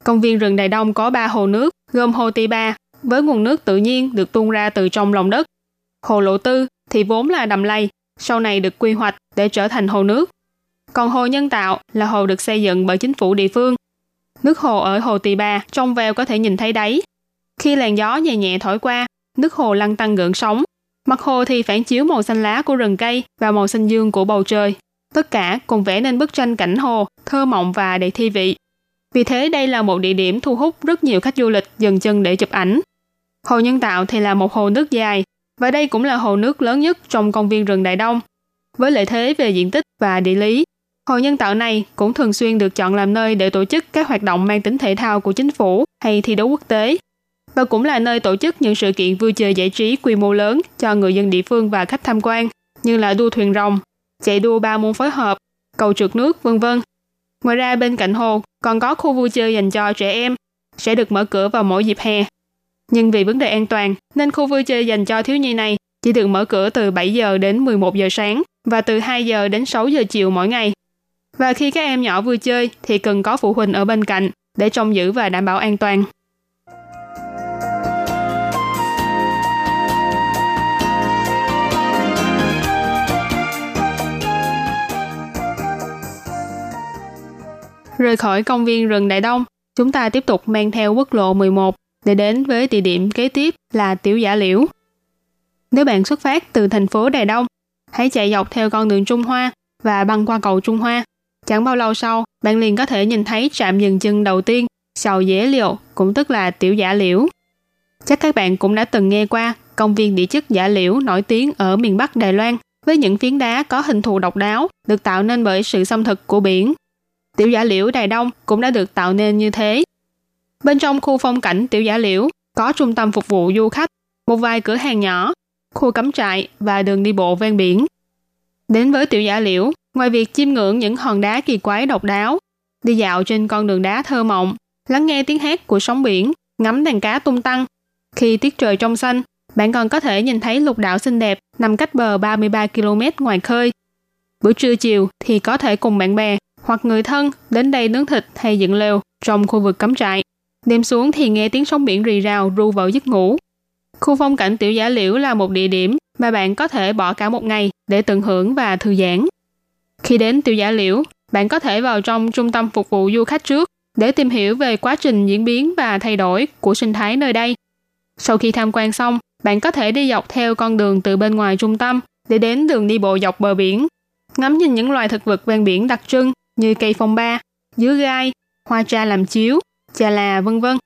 Speaker 7: Công viên rừng Đài Đông có ba hồ nước, gồm hồ Tỳ Ba, với nguồn nước tự nhiên được tuôn ra từ trong lòng đất. Hồ Lộ Tư thì vốn là đầm lầy, sau này được quy hoạch để trở thành hồ nước. Còn hồ nhân tạo là hồ được xây dựng bởi chính phủ địa phương. Nước hồ ở hồ Tỳ Bà trong veo có thể nhìn thấy đáy. Khi làn gió nhẹ nhẹ thổi qua, nước hồ lăn tăng gợn sóng. Mặt hồ thì phản chiếu màu xanh lá của rừng cây và màu xanh dương của bầu trời. Tất cả cùng vẽ nên bức tranh cảnh hồ, thơ mộng và đầy thi vị. Vì thế đây là một địa điểm thu hút rất nhiều khách du lịch dừng chân để chụp ảnh. Hồ Nhân Tạo thì là một hồ nước dài, và đây cũng là hồ nước lớn nhất trong công viên rừng Đại Đông. Với lợi thế về diện tích và địa lý, hồ Nhân Tạo này cũng thường xuyên được chọn làm nơi để tổ chức các hoạt động mang tính thể thao của chính phủ hay thi đấu quốc tế. Và cũng là nơi tổ chức những sự kiện vui chơi giải trí quy mô lớn cho người dân địa phương và khách tham quan, như là đua thuyền rồng, chạy đua ba môn phối hợp, cầu trượt nước, vân vân. Ngoài ra bên cạnh hồ còn có khu vui chơi dành cho trẻ em, sẽ được mở cửa vào mỗi dịp hè. Nhưng vì vấn đề an toàn, nên khu vui chơi dành cho thiếu nhi này chỉ được mở cửa từ 7 giờ đến 11 giờ sáng và từ 2 giờ đến 6 giờ chiều mỗi ngày. Và khi các em nhỏ vui chơi thì cần có phụ huynh ở bên cạnh để trông giữ và đảm bảo an toàn. Rời khỏi công viên rừng Đại Đông, chúng ta tiếp tục mang theo quốc lộ 11 để đến với địa điểm kế tiếp là Tiểu Giả Liễu. Nếu bạn xuất phát từ thành phố Đài Đông, hãy chạy dọc theo con đường Trung Hoa và băng qua cầu Trung Hoa. Chẳng bao lâu sau, bạn liền có thể nhìn thấy trạm dừng chân đầu tiên, Sầu Dễ Liệu, cũng tức là Tiểu Giả Liễu. Chắc các bạn cũng đã từng nghe qua công viên địa chất Giả Liễu nổi tiếng ở miền Bắc Đài Loan với những phiến đá có hình thù độc đáo được tạo nên bởi sự xâm thực của biển Tiểu giả liễu Đài Đông cũng đã được tạo nên như thế. Bên trong khu phong cảnh tiểu giả liễu có trung tâm phục vụ du khách, một vài cửa hàng nhỏ, khu cắm trại và đường đi bộ ven biển. Đến với tiểu giả liễu, ngoài việc chiêm ngưỡng những hòn đá kỳ quái độc đáo, đi dạo trên con đường đá thơ mộng, lắng nghe tiếng hát của sóng biển, ngắm đàn cá tung tăng. Khi tiết trời trong xanh, bạn còn có thể nhìn thấy lục đảo xinh đẹp nằm cách bờ 33 km ngoài khơi. Buổi trưa chiều thì có thể cùng bạn bè hoặc người thân đến đây nướng thịt hay dựng lều trong khu vực cắm trại. Đêm xuống thì nghe tiếng sóng biển rì rào ru vào giấc ngủ. Khu phong cảnh tiểu giả liễu là một địa điểm mà bạn có thể bỏ cả một ngày để tận hưởng và thư giãn. Khi đến tiểu giả liễu, bạn có thể vào trong trung tâm phục vụ du khách trước để tìm hiểu về quá trình diễn biến và thay đổi của sinh thái nơi đây. Sau khi tham quan xong, bạn có thể đi dọc theo con đường từ bên ngoài trung tâm để đến đường đi bộ dọc bờ biển, ngắm nhìn những loài thực vật ven biển đặc trưng như cây phong ba, dứa gai, hoa tra làm chiếu, chà là vân vân.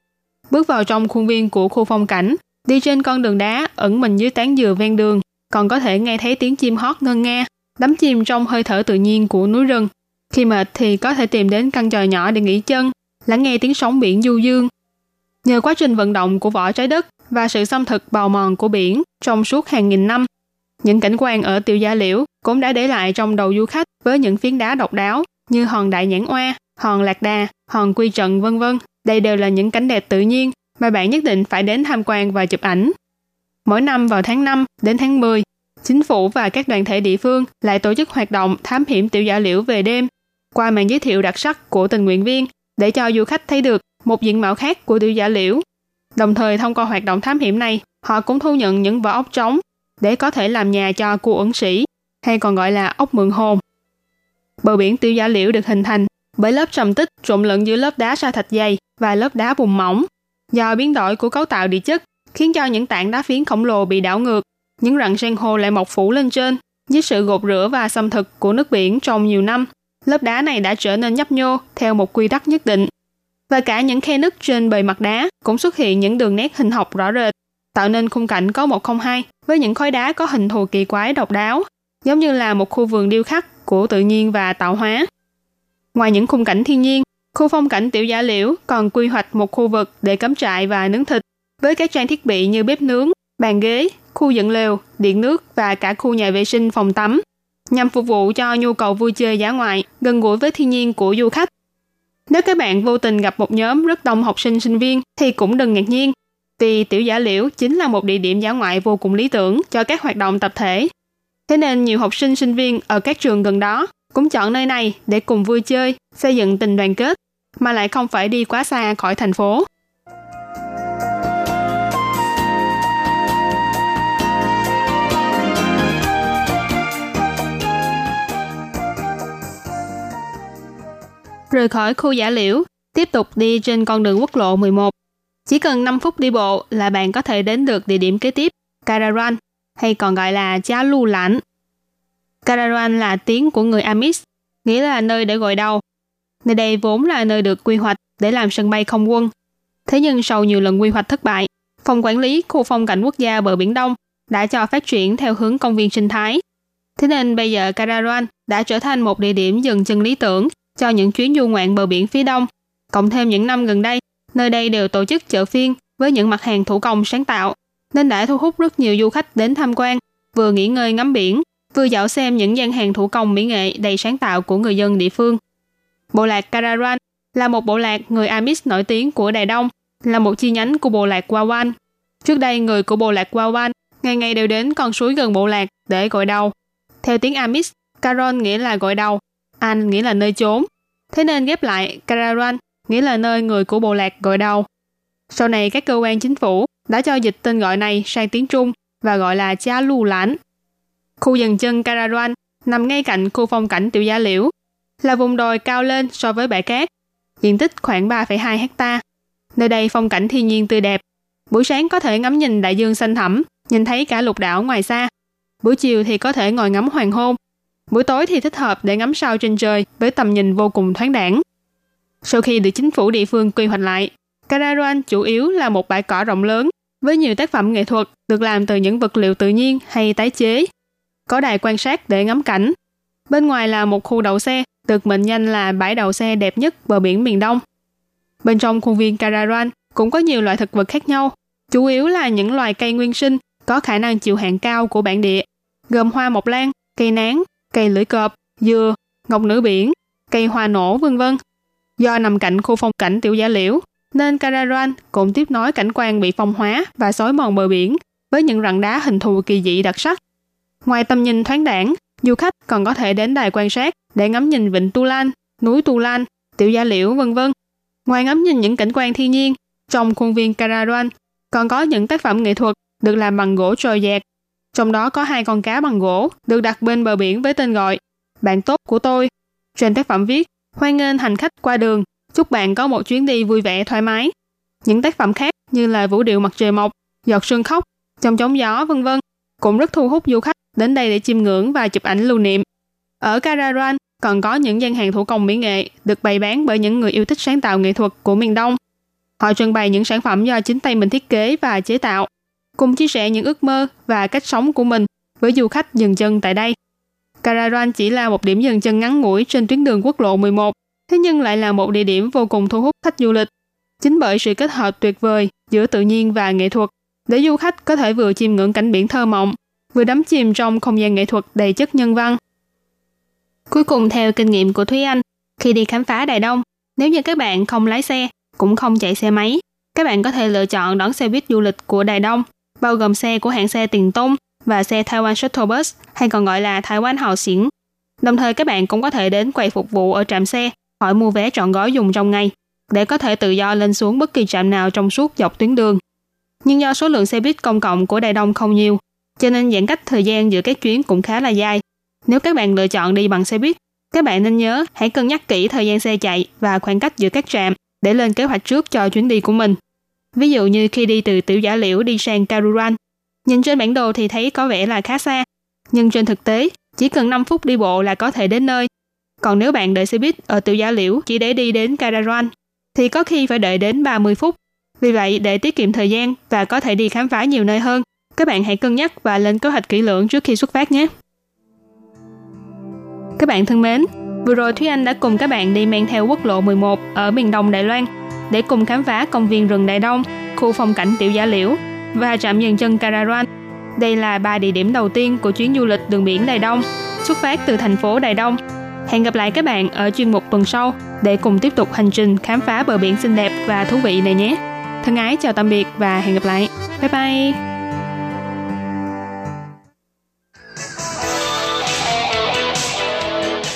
Speaker 7: Bước vào trong khuôn viên của khu phong cảnh, đi trên con đường đá ẩn mình dưới tán dừa ven đường, còn có thể nghe thấy tiếng chim hót ngân nga, đắm chìm trong hơi thở tự nhiên của núi rừng. Khi mệt thì có thể tìm đến căn tròi nhỏ để nghỉ chân, lắng nghe tiếng sóng biển du dương. Nhờ quá trình vận động của vỏ trái đất và sự xâm thực bào mòn của biển trong suốt hàng nghìn năm, những cảnh quan ở tiểu gia liễu cũng đã để lại trong đầu du khách với những phiến đá độc đáo như hòn đại nhãn oa, hòn lạc đà, hòn quy trận vân vân. Đây đều là những cảnh đẹp tự nhiên mà bạn nhất định phải đến tham quan và chụp ảnh. Mỗi năm vào tháng 5 đến tháng 10, chính phủ và các đoàn thể địa phương lại tổ chức hoạt động thám hiểm tiểu giả liễu về đêm qua màn giới thiệu đặc sắc của tình nguyện viên để cho du khách thấy được một diện mạo khác của tiểu giả liễu. Đồng thời thông qua hoạt động thám hiểm này, họ cũng thu nhận những vỏ ốc trống để có thể làm nhà cho cua ẩn sĩ, hay còn gọi là ốc mượn hồn. Bờ biển tiêu giả liễu được hình thành bởi lớp trầm tích trộn lẫn giữa lớp đá sa thạch dày và lớp đá bùn mỏng. Do biến đổi của cấu tạo địa chất khiến cho những tảng đá phiến khổng lồ bị đảo ngược, những rặng san hô lại mọc phủ lên trên. Dưới sự gột rửa và xâm thực của nước biển trong nhiều năm, lớp đá này đã trở nên nhấp nhô theo một quy tắc nhất định. Và cả những khe nứt trên bề mặt đá cũng xuất hiện những đường nét hình học rõ rệt, tạo nên khung cảnh có một không hai với những khối đá có hình thù kỳ quái độc đáo, giống như là một khu vườn điêu khắc của tự nhiên và tạo hóa. Ngoài những khung cảnh thiên nhiên, khu phong cảnh tiểu giả liễu còn quy hoạch một khu vực để cắm trại và nướng thịt với các trang thiết bị như bếp nướng, bàn ghế, khu dựng lều, điện nước và cả khu nhà vệ sinh phòng tắm nhằm phục vụ cho nhu cầu vui chơi giả ngoại gần gũi với thiên nhiên của du khách. Nếu các bạn vô tình gặp một nhóm rất đông học sinh sinh viên thì cũng đừng ngạc nhiên, vì tiểu giả liễu chính là một địa điểm giả ngoại vô cùng lý tưởng cho các hoạt động tập thể Thế nên nhiều học sinh sinh viên ở các trường gần đó cũng chọn nơi này để cùng vui chơi, xây dựng tình đoàn kết, mà lại không phải đi quá xa khỏi thành phố. Rời khỏi khu giả liễu, tiếp tục đi trên con đường quốc lộ 11. Chỉ cần 5 phút đi bộ là bạn có thể đến được địa điểm kế tiếp, Kararan, hay còn gọi là Chá Lu Lãnh. Karawan là tiếng của người Amis, nghĩa là nơi để gội đầu. Nơi đây vốn là nơi được quy hoạch để làm sân bay không quân. Thế nhưng sau nhiều lần quy hoạch thất bại, Phòng Quản lý Khu phong cảnh quốc gia bờ Biển Đông đã cho phát triển theo hướng công viên sinh thái. Thế nên bây giờ Karawan đã trở thành một địa điểm dừng chân lý tưởng cho những chuyến du ngoạn bờ biển phía đông. Cộng thêm những năm gần đây, nơi đây đều tổ chức chợ phiên với những mặt hàng thủ công sáng tạo, nên đã thu hút rất nhiều du khách đến tham quan, vừa nghỉ ngơi ngắm biển, vừa dạo xem những gian hàng thủ công mỹ nghệ đầy sáng tạo của người dân địa phương. Bộ lạc Kararan là một bộ lạc người Amis nổi tiếng của Đài Đông, là một chi nhánh của bộ lạc Wawan. Trước đây, người của bộ lạc Wawan ngày ngày đều đến con suối gần bộ lạc để gội đầu. Theo tiếng Amis, Karon nghĩa là gội đầu, An nghĩa là nơi trốn. Thế nên ghép lại Kararan nghĩa là nơi người của bộ lạc gội đầu. Sau này các cơ quan chính phủ đã cho dịch tên gọi này sang tiếng Trung và gọi là Cha Lu Lãnh. Khu dừng chân Karawan nằm ngay cạnh khu phong cảnh tiểu gia liễu, là vùng đồi cao lên so với bãi cát, diện tích khoảng 3,2 hecta. Nơi đây phong cảnh thiên nhiên tươi đẹp. Buổi sáng có thể ngắm nhìn đại dương xanh thẳm, nhìn thấy cả lục đảo ngoài xa. Buổi chiều thì có thể ngồi ngắm hoàng hôn. Buổi tối thì thích hợp để ngắm sao trên trời với tầm nhìn vô cùng thoáng đẳng. Sau khi được chính phủ địa phương quy hoạch lại, Karawan chủ yếu là một bãi cỏ rộng lớn với nhiều tác phẩm nghệ thuật được làm từ những vật liệu tự nhiên hay tái chế. Có đài quan sát để ngắm cảnh. Bên ngoài là một khu đậu xe, được mệnh danh là bãi đậu xe đẹp nhất bờ biển miền Đông. Bên trong khuôn viên Karawan cũng có nhiều loại thực vật khác nhau, chủ yếu là những loài cây nguyên sinh có khả năng chịu hạn cao của bản địa, gồm hoa mộc lan, cây nán, cây lưỡi cọp, dừa, ngọc nữ biển, cây hoa nổ vân vân. Do nằm cạnh khu phong cảnh tiểu giả liễu, nên Kararan cũng tiếp nối cảnh quan bị phong hóa và xói mòn bờ biển với những rặng đá hình thù kỳ dị đặc sắc. Ngoài tầm nhìn thoáng đảng, du khách còn có thể đến đài quan sát để ngắm nhìn vịnh Tu Lan, núi Tu Lan, tiểu gia liễu vân vân. Ngoài ngắm nhìn những cảnh quan thiên nhiên, trong khuôn viên Kararan còn có những tác phẩm nghệ thuật được làm bằng gỗ trồi dẹt. Trong đó có hai con cá bằng gỗ được đặt bên bờ biển với tên gọi Bạn tốt của tôi. Trên tác phẩm viết Hoan nghênh hành khách qua đường, chúc bạn có một chuyến đi vui vẻ thoải mái. Những tác phẩm khác như là Vũ điệu mặt trời mọc, Giọt sương khóc, Trong chống gió vân vân cũng rất thu hút du khách đến đây để chiêm ngưỡng và chụp ảnh lưu niệm. Ở Kararan còn có những gian hàng thủ công mỹ nghệ được bày bán bởi những người yêu thích sáng tạo nghệ thuật của miền Đông. Họ trưng bày những sản phẩm do chính tay mình thiết kế và chế tạo, cùng chia sẻ những ước mơ và cách sống của mình với du khách dừng chân tại đây. Kararan chỉ là một điểm dừng chân ngắn ngủi trên tuyến đường quốc lộ 11, thế nhưng lại là một địa điểm vô cùng thu hút khách du lịch. Chính bởi sự kết hợp tuyệt vời giữa tự nhiên và nghệ thuật, để du khách có thể vừa chiêm ngưỡng cảnh biển thơ mộng, vừa đắm chìm trong không gian nghệ thuật đầy chất nhân văn. Cuối cùng theo kinh nghiệm của Thúy Anh, khi đi khám phá Đài Đông, nếu như các bạn không lái xe, cũng không chạy xe máy, các bạn có thể lựa chọn đón xe buýt du lịch của Đài Đông, bao gồm xe của hãng xe Tiền Tung và xe Taiwan Shuttle Bus hay còn gọi là Taiwan Hào Xiển. Đồng thời các bạn cũng có thể đến quầy phục vụ ở trạm xe, hỏi mua vé trọn gói dùng trong ngày, để có thể tự do lên xuống bất kỳ trạm nào trong suốt dọc tuyến đường. Nhưng do số lượng xe buýt công cộng của Đài Đông không nhiều, cho nên giãn cách thời gian giữa các chuyến cũng khá là dài. Nếu các bạn lựa chọn đi bằng xe buýt, các bạn nên nhớ hãy cân nhắc kỹ thời gian xe chạy và khoảng cách giữa các trạm để lên kế hoạch trước cho chuyến đi của mình. Ví dụ như khi đi từ Tiểu Giả Liễu đi sang Karuran, nhìn trên bản đồ thì thấy có vẻ là khá xa, nhưng trên thực tế chỉ cần 5 phút đi bộ là có thể đến nơi. Còn nếu bạn đợi xe buýt ở Tiểu Giả Liễu chỉ để đi đến Karuran, thì có khi phải đợi đến 30 phút. Vì vậy, để tiết kiệm thời gian và có thể đi khám phá nhiều nơi hơn, các bạn hãy cân nhắc và lên kế hoạch kỹ lưỡng trước khi xuất phát nhé. Các bạn thân mến, vừa rồi Thúy Anh đã cùng các bạn đi men theo quốc lộ 11 ở miền đông Đài Loan để cùng khám phá công viên rừng Đại Đông, khu phong cảnh Tiểu Giả Liễu và trạm dừng chân Caravan. Đây là ba địa điểm đầu tiên của chuyến du lịch đường biển Đài Đông, xuất phát từ thành phố Đài Đông. Hẹn gặp lại các bạn ở chuyên mục tuần sau để cùng tiếp tục hành trình khám phá bờ biển xinh đẹp và thú vị này nhé. Thân ái chào tạm biệt và hẹn gặp lại. Bye bye!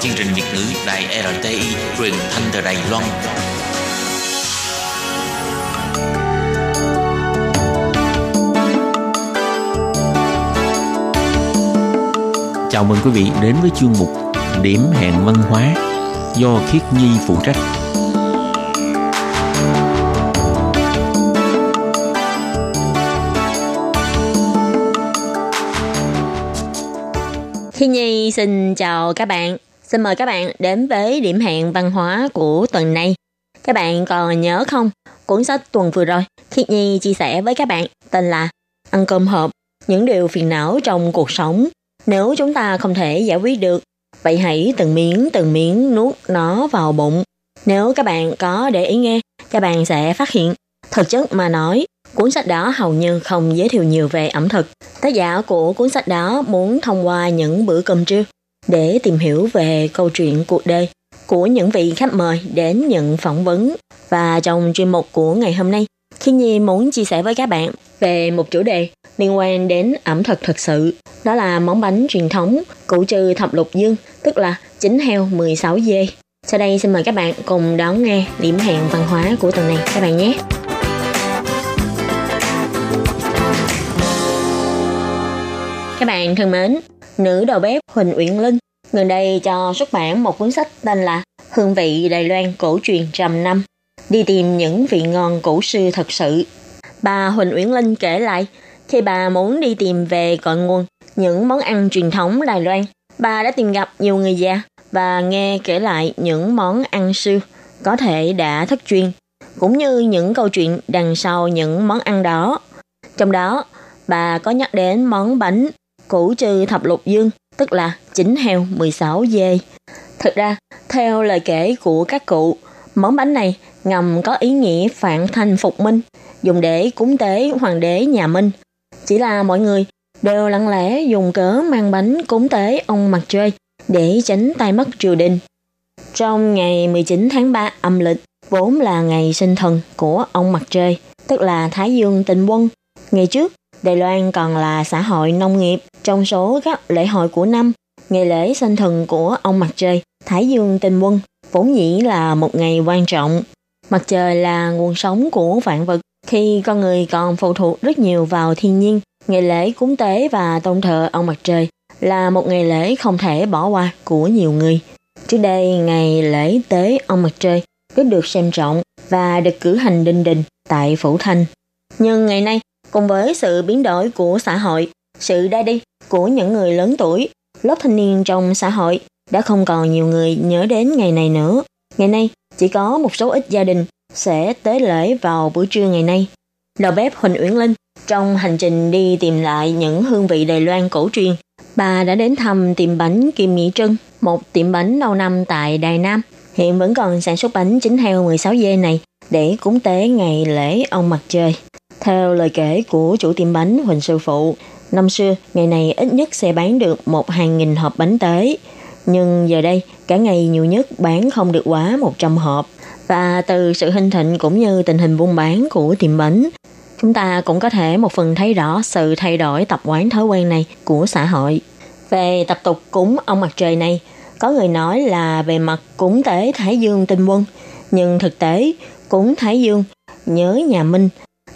Speaker 5: Chương trình Việt ngữ Đài RTI truyền thanh từ Đài Loan. Chào mừng quý vị đến với chương mục Điểm hẹn văn hóa do Khiết Nhi phụ trách.
Speaker 8: Khi Nhi xin chào các bạn. Xin mời các bạn đến với điểm hẹn văn hóa của tuần này. Các bạn còn nhớ không? Cuốn sách tuần vừa rồi, Khi Nhi chia sẻ với các bạn tên là Ăn cơm hộp, những điều phiền não trong cuộc sống. Nếu chúng ta không thể giải quyết được, vậy hãy từng miếng từng miếng nuốt nó vào bụng. Nếu các bạn có để ý nghe, các bạn sẽ phát hiện Thực chất mà nói, cuốn sách đó hầu như không giới thiệu nhiều về ẩm thực. Tác giả của cuốn sách đó muốn thông qua những bữa cơm trưa để tìm hiểu về câu chuyện cuộc đời của những vị khách mời đến nhận phỏng vấn. Và trong chuyên mục của ngày hôm nay, Khi Nhi muốn chia sẻ với các bạn về một chủ đề liên quan đến ẩm thực thực sự. Đó là món bánh truyền thống củ trừ thập lục dương, tức là chính heo 16 dê. Sau đây xin mời các bạn cùng đón nghe điểm hẹn văn hóa của tuần này các bạn nhé. Các bạn thân mến, nữ đầu bếp Huỳnh Uyển Linh gần đây cho xuất bản một cuốn sách tên là Hương vị Đài Loan cổ truyền trăm năm, đi tìm những vị ngon cổ xưa thật sự. Bà Huỳnh Uyển Linh kể lại, khi bà muốn đi tìm về cội nguồn những món ăn truyền thống Đài Loan, bà đã tìm gặp nhiều người già và nghe kể lại những món ăn xưa có thể đã thất truyền, cũng như những câu chuyện đằng sau những món ăn đó. Trong đó, bà có nhắc đến món bánh củ trừ thập lục dương, tức là chính heo 16 dê. Thực ra, theo lời kể của các cụ, món bánh này ngầm có ý nghĩa phản thành phục minh, dùng để cúng tế hoàng đế nhà Minh. Chỉ là mọi người đều lặng lẽ dùng cớ mang bánh cúng tế ông mặt trời để tránh tai mất triều đình. Trong ngày 19 tháng 3 âm lịch, vốn là ngày sinh thần của ông mặt trời, tức là Thái Dương Tịnh Quân. Ngày trước, Đài Loan còn là xã hội nông nghiệp. Trong số các lễ hội của năm, ngày lễ sinh thần của ông mặt trời, Thái Dương Tinh Quân, vốn dĩ là một ngày quan trọng. Mặt trời là nguồn sống của vạn vật. Khi con người còn phụ thuộc rất nhiều vào thiên nhiên, ngày lễ cúng tế và tôn thờ ông mặt trời là một ngày lễ không thể bỏ qua của nhiều người. Trước đây, ngày lễ tế ông mặt trời rất được xem trọng và được cử hành đinh đình tại Phủ Thanh. Nhưng ngày nay, cùng với sự biến đổi của xã hội, sự ra đi của những người lớn tuổi, lớp thanh niên trong xã hội đã không còn nhiều người nhớ đến ngày này nữa. Ngày nay, chỉ có một số ít gia đình sẽ tế lễ vào buổi trưa ngày nay. Đầu bếp Huỳnh Uyển Linh trong hành trình đi tìm lại những hương vị Đài Loan cổ truyền, bà đã đến thăm tiệm bánh Kim Mỹ Trân, một tiệm bánh lâu năm tại Đài Nam. Hiện vẫn còn sản xuất bánh chính heo 16 dê này để cúng tế ngày lễ ông mặt trời. Theo lời kể của chủ tiệm bánh Huỳnh Sư Phụ, năm xưa ngày này ít nhất sẽ bán được một hàng nghìn hộp bánh tế. Nhưng giờ đây, cả ngày nhiều nhất bán không được quá 100 hộp. Và từ sự hình thịnh cũng như tình hình buôn bán của tiệm bánh, chúng ta cũng có thể một phần thấy rõ sự thay đổi tập quán thói quen này của xã hội. Về tập tục cúng ông mặt trời này, có người nói là về mặt cúng tế Thái Dương tinh quân, nhưng thực tế cúng Thái Dương nhớ nhà Minh.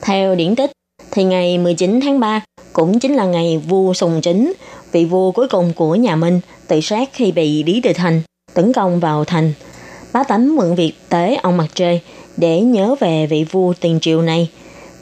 Speaker 8: Theo điển tích, thì ngày 19 tháng 3 cũng chính là ngày vua Sùng Chính, vị vua cuối cùng của nhà Minh, tự sát khi bị Lý Tự Thành tấn công vào thành. Bá tánh mượn việc tế ông mặt trời để nhớ về vị vua tiền triều này.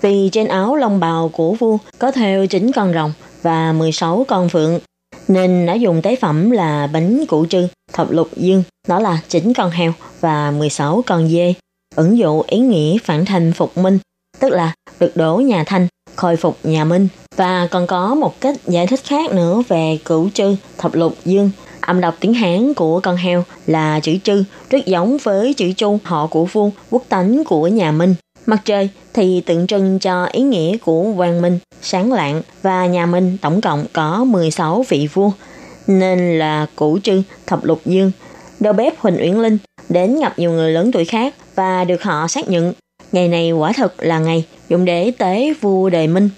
Speaker 8: Vì trên áo lông bào của vua có theo 9 con rồng và 16 con phượng. nên đã dùng tế phẩm là bánh củ trư thập lục dương, đó là 9 con heo và 16 con dê. Ứng dụ ý nghĩa phản thành phục minh, tức là được đổ nhà thanh, khôi phục nhà Minh. Và còn có một cách giải thích khác nữa về cửu trư thập lục dương. Âm đọc tiếng Hán của con heo là chữ trư, rất giống với chữ chu họ của vua, quốc tánh của nhà Minh. Mặt trời thì tượng trưng cho ý nghĩa của quang minh, sáng lạng và nhà Minh tổng cộng có 16 vị vua, nên là củ trư thập lục dương. Đầu bếp Huỳnh Uyển Linh đến gặp nhiều người lớn tuổi khác và được họ xác nhận ngày này quả thật là ngày dùng để tế vua đời Minh.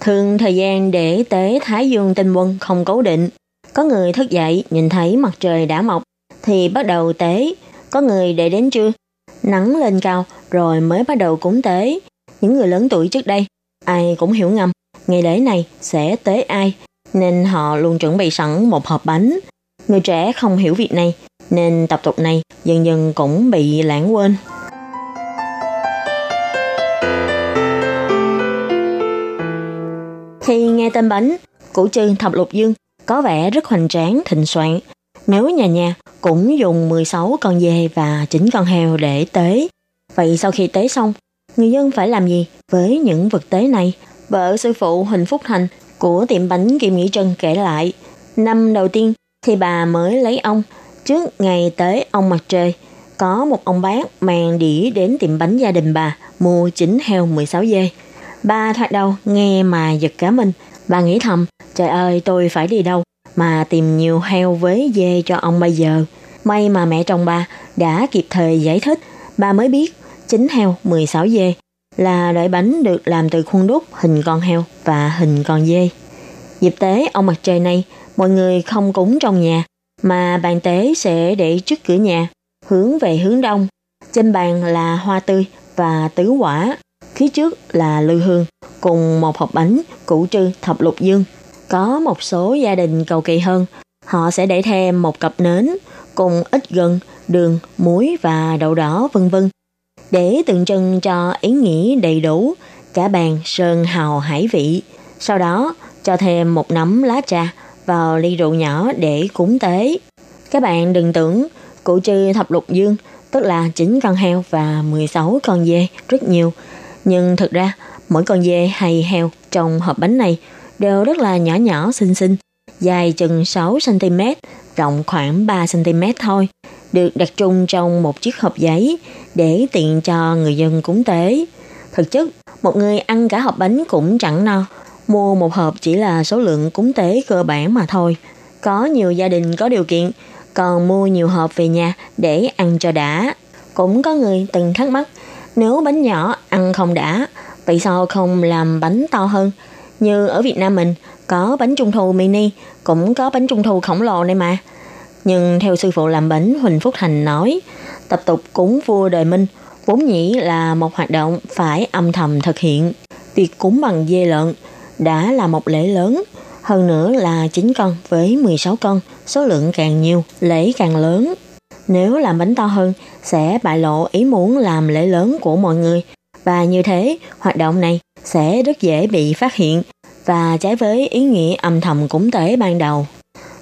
Speaker 8: Thường thời gian để tế Thái Dương tinh quân không cố định. Có người thức dậy nhìn thấy mặt trời đã mọc thì bắt đầu tế, có người để đến trưa nắng lên cao rồi mới bắt đầu cúng tế. Những người lớn tuổi trước đây, ai cũng hiểu ngầm, ngày lễ này sẽ tế ai, nên họ luôn chuẩn bị sẵn một hộp bánh. Người trẻ không hiểu việc này, nên tập tục này dần dần cũng bị lãng quên. Khi nghe tên bánh, củ trư thập lục dương có vẻ rất hoành tráng, thịnh soạn. Nếu nhà nhà cũng dùng 16 con dê và 9 con heo để tế. Vậy sau khi tế xong, người dân phải làm gì với những vật tế này? Vợ sư phụ Huỳnh Phúc Thành của tiệm bánh Kim Nghĩa Trân kể lại, năm đầu tiên thì bà mới lấy ông, trước ngày tế ông mặt trời, có một ông bác mang đĩa đến tiệm bánh gia đình bà mua 9 heo 16 dê. Bà thoạt đầu nghe mà giật cả mình, bà nghĩ thầm, trời ơi tôi phải đi đâu mà tìm nhiều heo với dê cho ông bây giờ. May mà mẹ chồng bà đã kịp thời giải thích, bà mới biết chính heo 16 dê là loại bánh được làm từ khuôn đúc hình con heo và hình con dê. Dịp tế ông mặt trời này, mọi người không cúng trong nhà, mà bàn tế sẽ để trước cửa nhà, hướng về hướng đông. Trên bàn là hoa tươi và tứ quả, phía trước là lư hương, cùng một hộp bánh củ trư thập lục dương. Có một số gia đình cầu kỳ hơn, họ sẽ để thêm một cặp nến cùng ít gừng, đường, muối và đậu đỏ vân vân để tượng trưng cho ý nghĩa đầy đủ cả bàn sơn hào hải vị. Sau đó cho thêm một nắm lá trà vào ly rượu nhỏ để cúng tế. Các bạn đừng tưởng cụ trư thập lục dương tức là 9 con heo và 16 con dê rất nhiều. Nhưng thực ra mỗi con dê hay heo trong hộp bánh này đều rất là nhỏ nhỏ xinh xinh, dài chừng 6cm, rộng khoảng 3cm thôi, được đặt chung trong một chiếc hộp giấy để tiện cho người dân cúng tế. Thực chất, một người ăn cả hộp bánh cũng chẳng no, mua một hộp chỉ là số lượng cúng tế cơ bản mà thôi. Có nhiều gia đình có điều kiện, còn mua nhiều hộp về nhà để ăn cho đã. Cũng có người từng thắc mắc, nếu bánh nhỏ ăn không đã, vậy sao không làm bánh to hơn? Như ở Việt Nam mình, có bánh trung thu mini, cũng có bánh trung thu khổng lồ này mà. Nhưng theo sư phụ làm bánh Huỳnh Phúc Thành nói, tập tục cúng vua đời Minh vốn nhĩ là một hoạt động phải âm thầm thực hiện. Việc cúng bằng dê lợn đã là một lễ lớn, hơn nữa là 9 con với 16 con, số lượng càng nhiều, lễ càng lớn. Nếu làm bánh to hơn, sẽ bại lộ ý muốn làm lễ lớn của mọi người, và như thế, hoạt động này sẽ rất dễ bị phát hiện và trái với ý nghĩa âm thầm cúng tế ban đầu.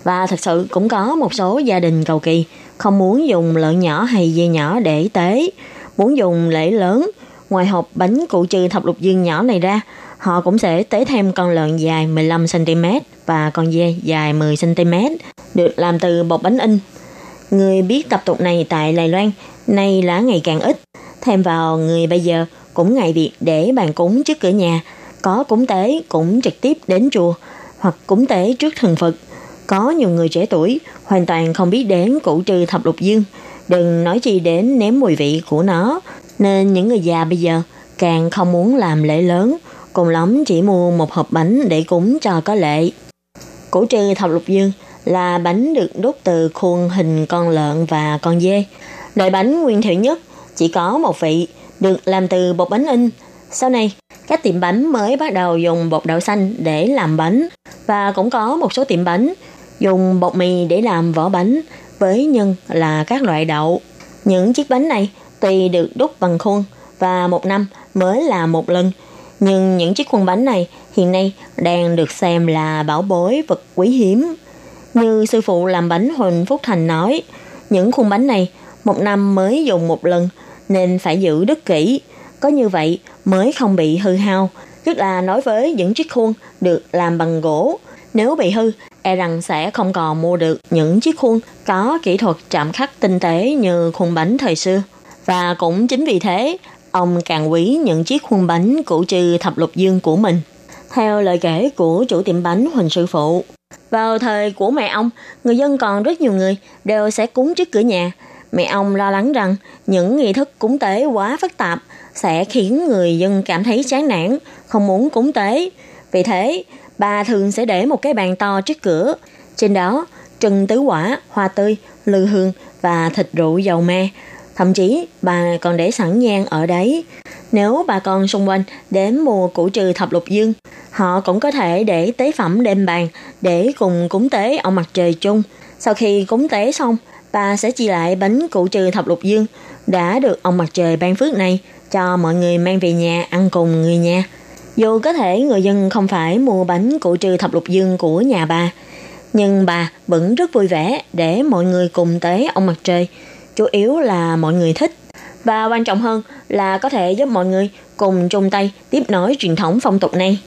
Speaker 8: Và thật sự cũng có một số gia đình cầu kỳ không muốn dùng lợn nhỏ hay dê nhỏ để tế, muốn dùng lễ lớn. Ngoài hộp bánh cụ trừ thập lục dương nhỏ này ra, họ cũng sẽ tế thêm con lợn dài 15cm và con dê dài 10cm, được làm từ bột bánh in. Người biết tập tục này tại Đài Loan, nay là ngày càng ít. Thêm vào người bây giờ cũng ngày việc để bàn cúng trước cửa nhà, có cúng tế cũng trực tiếp đến chùa hoặc cúng tế trước thần Phật. Có nhiều người trẻ tuổi hoàn toàn không biết đến củ trừ thập lục dương, đừng nói chi đến nếm mùi vị của nó, nên những người già bây giờ càng không muốn làm lễ lớn, cùng lắm chỉ mua một hộp bánh để cúng cho có lệ. Củ trừ thập lục dương là bánh được đúc từ khuôn hình con lợn và con dê. Loại bánh nguyên thủy nhất chỉ có một vị, được làm từ bột bánh in. Sau này, các tiệm bánh mới bắt đầu dùng bột đậu xanh để làm bánh và cũng có một số tiệm bánh dùng bột mì để làm vỏ bánh với nhân là các loại đậu. Những chiếc bánh này tuy được đúc bằng khuôn và một năm mới là một lần, nhưng những chiếc khuôn bánh này hiện nay đang được xem là bảo bối vật quý hiếm. Như sư phụ làm bánh Huỳnh Phúc Thành nói, những khuôn bánh này một năm mới dùng một lần nên phải giữ rất kỹ. Có như vậy mới không bị hư hao. Tức là nói với những chiếc khuôn được làm bằng gỗ. Nếu bị hư, e rằng sẽ không còn mua được những chiếc khuôn có kỹ thuật chạm khắc tinh tế như khuôn bánh thời xưa. Và cũng chính vì thế, ông càng quý những chiếc khuôn bánh cụ trừ thập lục dương của mình. Theo lời kể của chủ tiệm bánh Huỳnh Sư Phụ, vào thời của mẹ ông, người dân còn rất nhiều người đều sẽ cúng trước cửa nhà. Mẹ ông lo lắng rằng những nghi thức cúng tế quá phức tạp sẽ khiến người dân cảm thấy chán nản, không muốn cúng tế. Vì thế, bà thường sẽ để một cái bàn to trước cửa. Trên đó, trần tứ quả, hoa tươi, lư hương và thịt rượu dầu me. Thậm chí, bà còn để sẵn nhang ở đấy. Nếu bà con xung quanh đến mùa củ trừ thập lục dương, họ cũng có thể để tế phẩm đem bàn để cùng cúng tế ông mặt trời chung. Sau khi cúng tế xong, bà sẽ chia lại bánh củ trừ thập lục dương đã được ông mặt trời ban phước này cho mọi người mang về nhà ăn cùng người nhà. Dù có thể người dân không phải mua bánh củ trừ thập lục dương của nhà bà, nhưng bà vẫn rất vui vẻ để mọi người cùng tế ông mặt trời. Chủ yếu là mọi người thích và quan trọng hơn là có thể giúp mọi người cùng chung tay tiếp nối truyền thống phong tục này.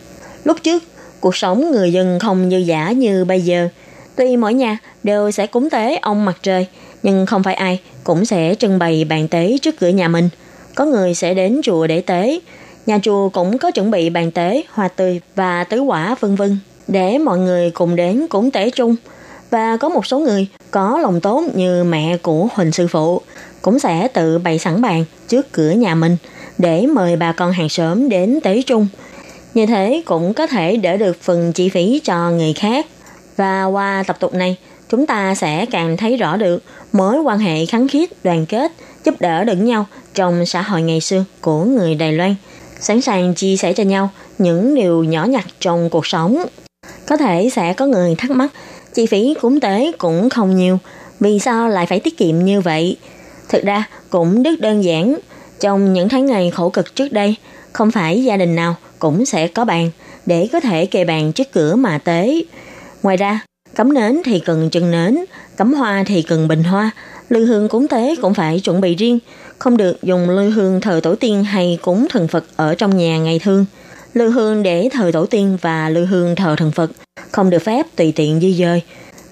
Speaker 8: Lúc trước, cuộc sống người dân không dư giả như bây giờ. Tuy mỗi nhà đều sẽ cúng tế ông mặt trời, nhưng không phải ai cũng sẽ trưng bày bàn tế trước cửa nhà mình. Có người sẽ đến chùa để tế, nhà chùa cũng có chuẩn bị bàn tế, hoa tươi và tứ quả vân vân để mọi người cùng đến cúng tế chung. Và có một số người có lòng tốt như mẹ của Huỳnh Sư Phụ cũng sẽ tự bày sẵn bàn trước cửa nhà mình để mời bà con hàng xóm đến tế chung. Như thế cũng có thể đỡ được phần chi phí cho người khác. Và qua tập tục này, chúng ta sẽ càng thấy rõ được mối quan hệ kháng khít, đoàn kết, giúp đỡ lẫn nhau trong xã hội ngày xưa của người Đài Loan, sẵn sàng chia sẻ cho nhau những điều nhỏ nhặt trong cuộc sống. Có thể sẽ có người thắc mắc, chi phí cúng tế cũng không nhiều, vì sao lại phải tiết kiệm như vậy? Thực ra cũng rất đơn giản, trong những tháng ngày khổ cực trước đây, không phải gia đình nào cũng sẽ có bàn để có thể kê bàn trước cửa mà tế. Ngoài ra, cắm nến thì cần chân nến, cắm hoa thì cần bình hoa, lư hương cúng tế cũng phải chuẩn bị riêng, không được dùng lư hương thờ tổ tiên hay cúng thần Phật ở trong nhà ngày thương. Lư hương để thờ tổ tiên và lư hương thờ thần Phật không được phép tùy tiện di dời.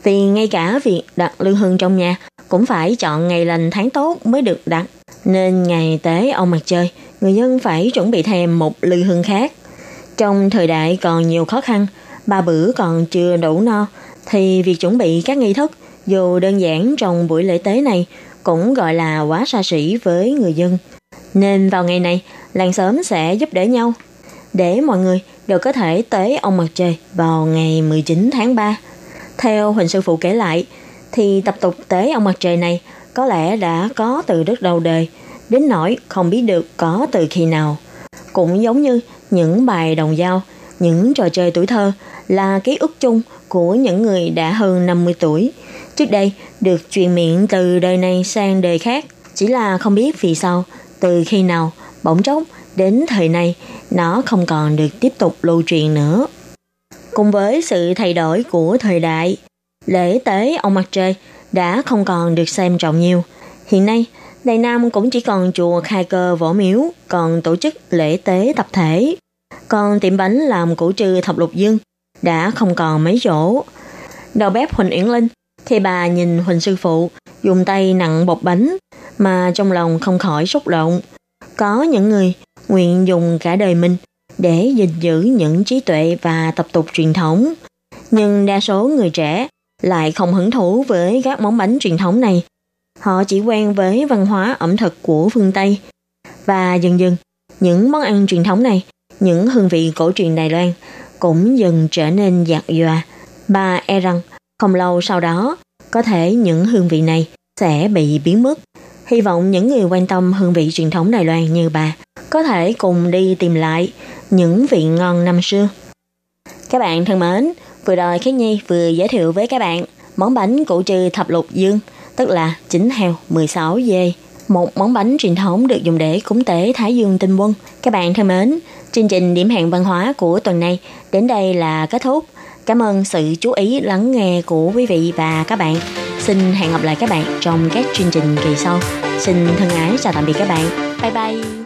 Speaker 8: Vì ngay cả việc đặt lư hương trong nhà cũng phải chọn ngày lành tháng tốt mới được đặt. Nên ngày tế ông mặt trời, người dân phải chuẩn bị thêm một lư hương khác. Trong thời đại còn nhiều khó khăn, ba bữa còn chưa đủ no, thì việc chuẩn bị các nghi thức dù đơn giản trong buổi lễ tế này cũng gọi là quá xa xỉ với người dân. Nên vào ngày này, làng xóm sẽ giúp đỡ nhau để mọi người đều có thể tế ông mặt trời vào ngày 19 tháng 3. Theo Huỳnh Sư Phụ kể lại, thì tập tục tế ông mặt trời này có lẽ đã có từ rất đầu đời, đến nỗi không biết được có từ khi nào. Cũng giống như những bài đồng dao, những trò chơi tuổi thơ là ký ức chung của những người đã hơn 50 tuổi. Trước đây được truyền miệng từ đời này sang đời khác, chỉ là không biết vì sao, từ khi nào, bỗng chốc đến thời này nó không còn được tiếp tục lưu truyền nữa. Cùng với sự thay đổi của thời đại, lễ tế ông mặt trời đã không còn được xem trọng nhiều. Hiện nay, Đài Nam cũng chỉ còn chùa khai cơ võ miếu còn tổ chức lễ tế tập thể. Còn tiệm bánh làm củ trừ thập lục dương đã không còn mấy chỗ. Đầu bếp Huỳnh Uyển Linh, khi bà nhìn Huỳnh Sư Phụ dùng tay nặng bột bánh mà trong lòng không khỏi xúc động. Có những người nguyện dùng cả đời mình để gìn giữ những trí tuệ và tập tục truyền thống. Nhưng đa số người trẻ lại không hứng thú với các món bánh truyền thống này. Họ chỉ quen với văn hóa ẩm thực của phương Tây. Và dần dần, những món ăn truyền thống này, những hương vị cổ truyền Đài Loan cũng dần trở nên dạt dòa. Bà e rằng không lâu sau đó, có thể những hương vị này sẽ bị biến mất. Hy vọng những người quan tâm hương vị truyền thống Đài Loan như bà có thể cùng đi tìm lại những vị ngon năm xưa. Các bạn thân mến, vừa rồi Khiết Nhi vừa giới thiệu với các bạn món bánh củ trừ thập lục dương, tức là chín heo 16 dê. Một món bánh truyền thống được dùng để cúng tế Thái Dương tinh quân. Các bạn thân mến, chương trình điểm hẹn văn hóa của tuần này đến đây là kết thúc. Cảm ơn sự chú ý lắng nghe của quý vị và các bạn. Xin hẹn gặp lại các bạn trong các chương trình kỳ sau. Xin thân ái chào tạm biệt các bạn. Bye bye.